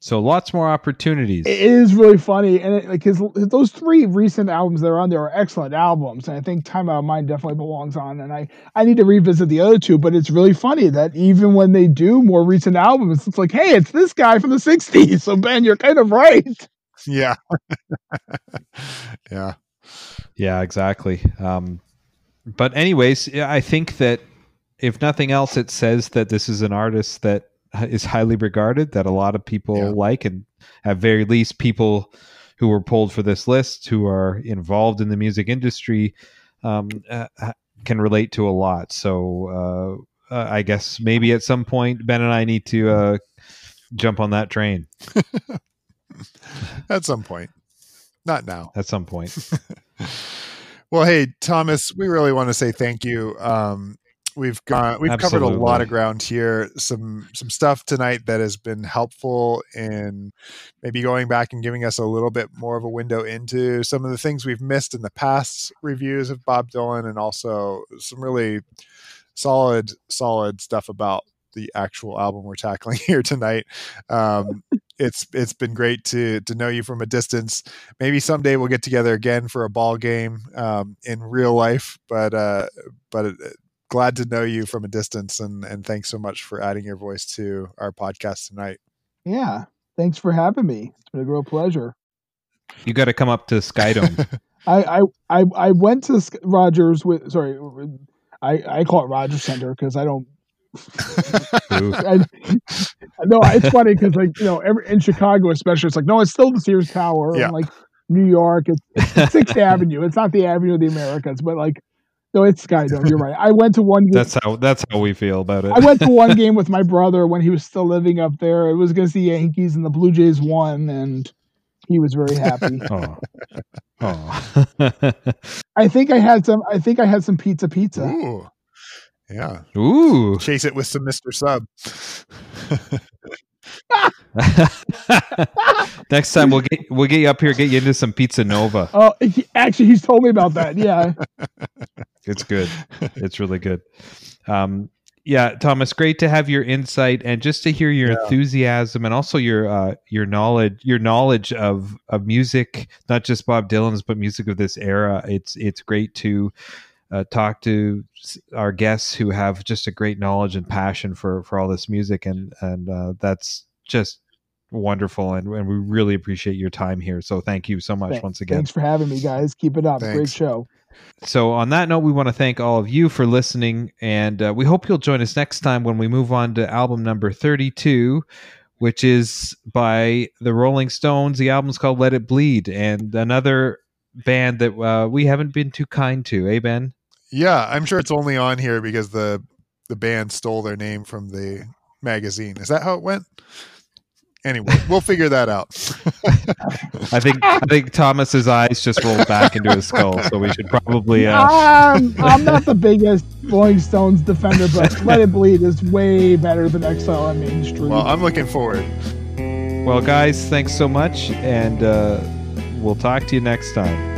So lots more opportunities. It is really funny, and it, like his those three recent albums that are on there are excellent albums, and I think Time Out of Mind definitely belongs on. And I I need to revisit the other two, but it's really funny that even when they do more recent albums, it's like, hey, it's this guy from the '60s. So Ben, you're kind of right. Yeah. yeah. Yeah, exactly. Um, but anyways, I think that if nothing else, it says that this is an artist that is highly regarded, that a lot of people Yeah. like, and at very least, people who were pulled for this list who are involved in the music industry um, uh, can relate to a lot. So uh, uh, I guess maybe at some point, Ben and I need to uh, jump on that train At some point. Not now. at some point. Well, hey, Thomas, we really want to say thank you. Um, we've gone we've covered a lot of ground here. Some some stuff tonight that has been helpful in maybe going back and giving us a little bit more of a window into some of the things we've missed in the past reviews of Bob Dylan and also some really solid solid stuff about the actual album we're tackling here tonight. Um, it's it's been great to to know you from a distance. Maybe someday we'll get together again for a ball game um, in real life. But uh, but uh, glad to know you from a distance, and and thanks so much for adding your voice to our podcast tonight. Yeah, thanks for having me. It's been a real pleasure. You got to come up to Skydome. I I I, I went to Rogers with sorry, I I call it Rogers Center because I don't. I, no, it's funny because like you know, every, in Chicago especially, it's like no, it's still the Sears Tower. Yeah. And like New York, it's, it's Sixth Avenue. It's not the Avenue of the Americas, but like no, it's Skydome. You're right. I went to one. game- That's how that's how we feel about it. I went to one game with my brother when he was still living up there. It was against the Yankees, and the Blue Jays won, and he was very happy. Oh. Oh. I think I had some. I think I had some pizza pizza. Ooh, yeah. Ooh. Chase it with some Mister Sub. Next time we'll get we'll get you up here, get you into some Pizza Nova. Oh, he, actually, he's told me about that. Yeah. It's good. It's really good. Um, yeah, Thomas, great to have your insight and just to hear your Yeah. enthusiasm and also your uh, your knowledge your knowledge of of music, not just Bob Dylan's, but music of this era. It's it's great to uh, talk to our guests who have just a great knowledge and passion for for all this music, and and uh, that's just wonderful. And, and we really appreciate your time here. So thank you so much Thank- once again. Thanks for having me, guys. Keep it up. Great show. So, on that note, we want to thank all of you for listening, and uh, we hope you'll join us next time when we move on to album number 32, which is by the Rolling Stones. The album's called Let It Bleed, and another band that uh, we haven't been too kind to, eh, Ben? Yeah, I'm sure it's only on here because the the band stole their name from the magazine. Is that how it went? Anyway, we'll figure that out. I think I think Thomas's eyes just rolled back into his skull, so we should probably. Uh, Um, I'm not the biggest Rolling Stones defender, but Let It Bleed is way better than Exile on Main Street. well, I'm looking forward. well, guys, thanks so much, and uh, we'll talk to you next time.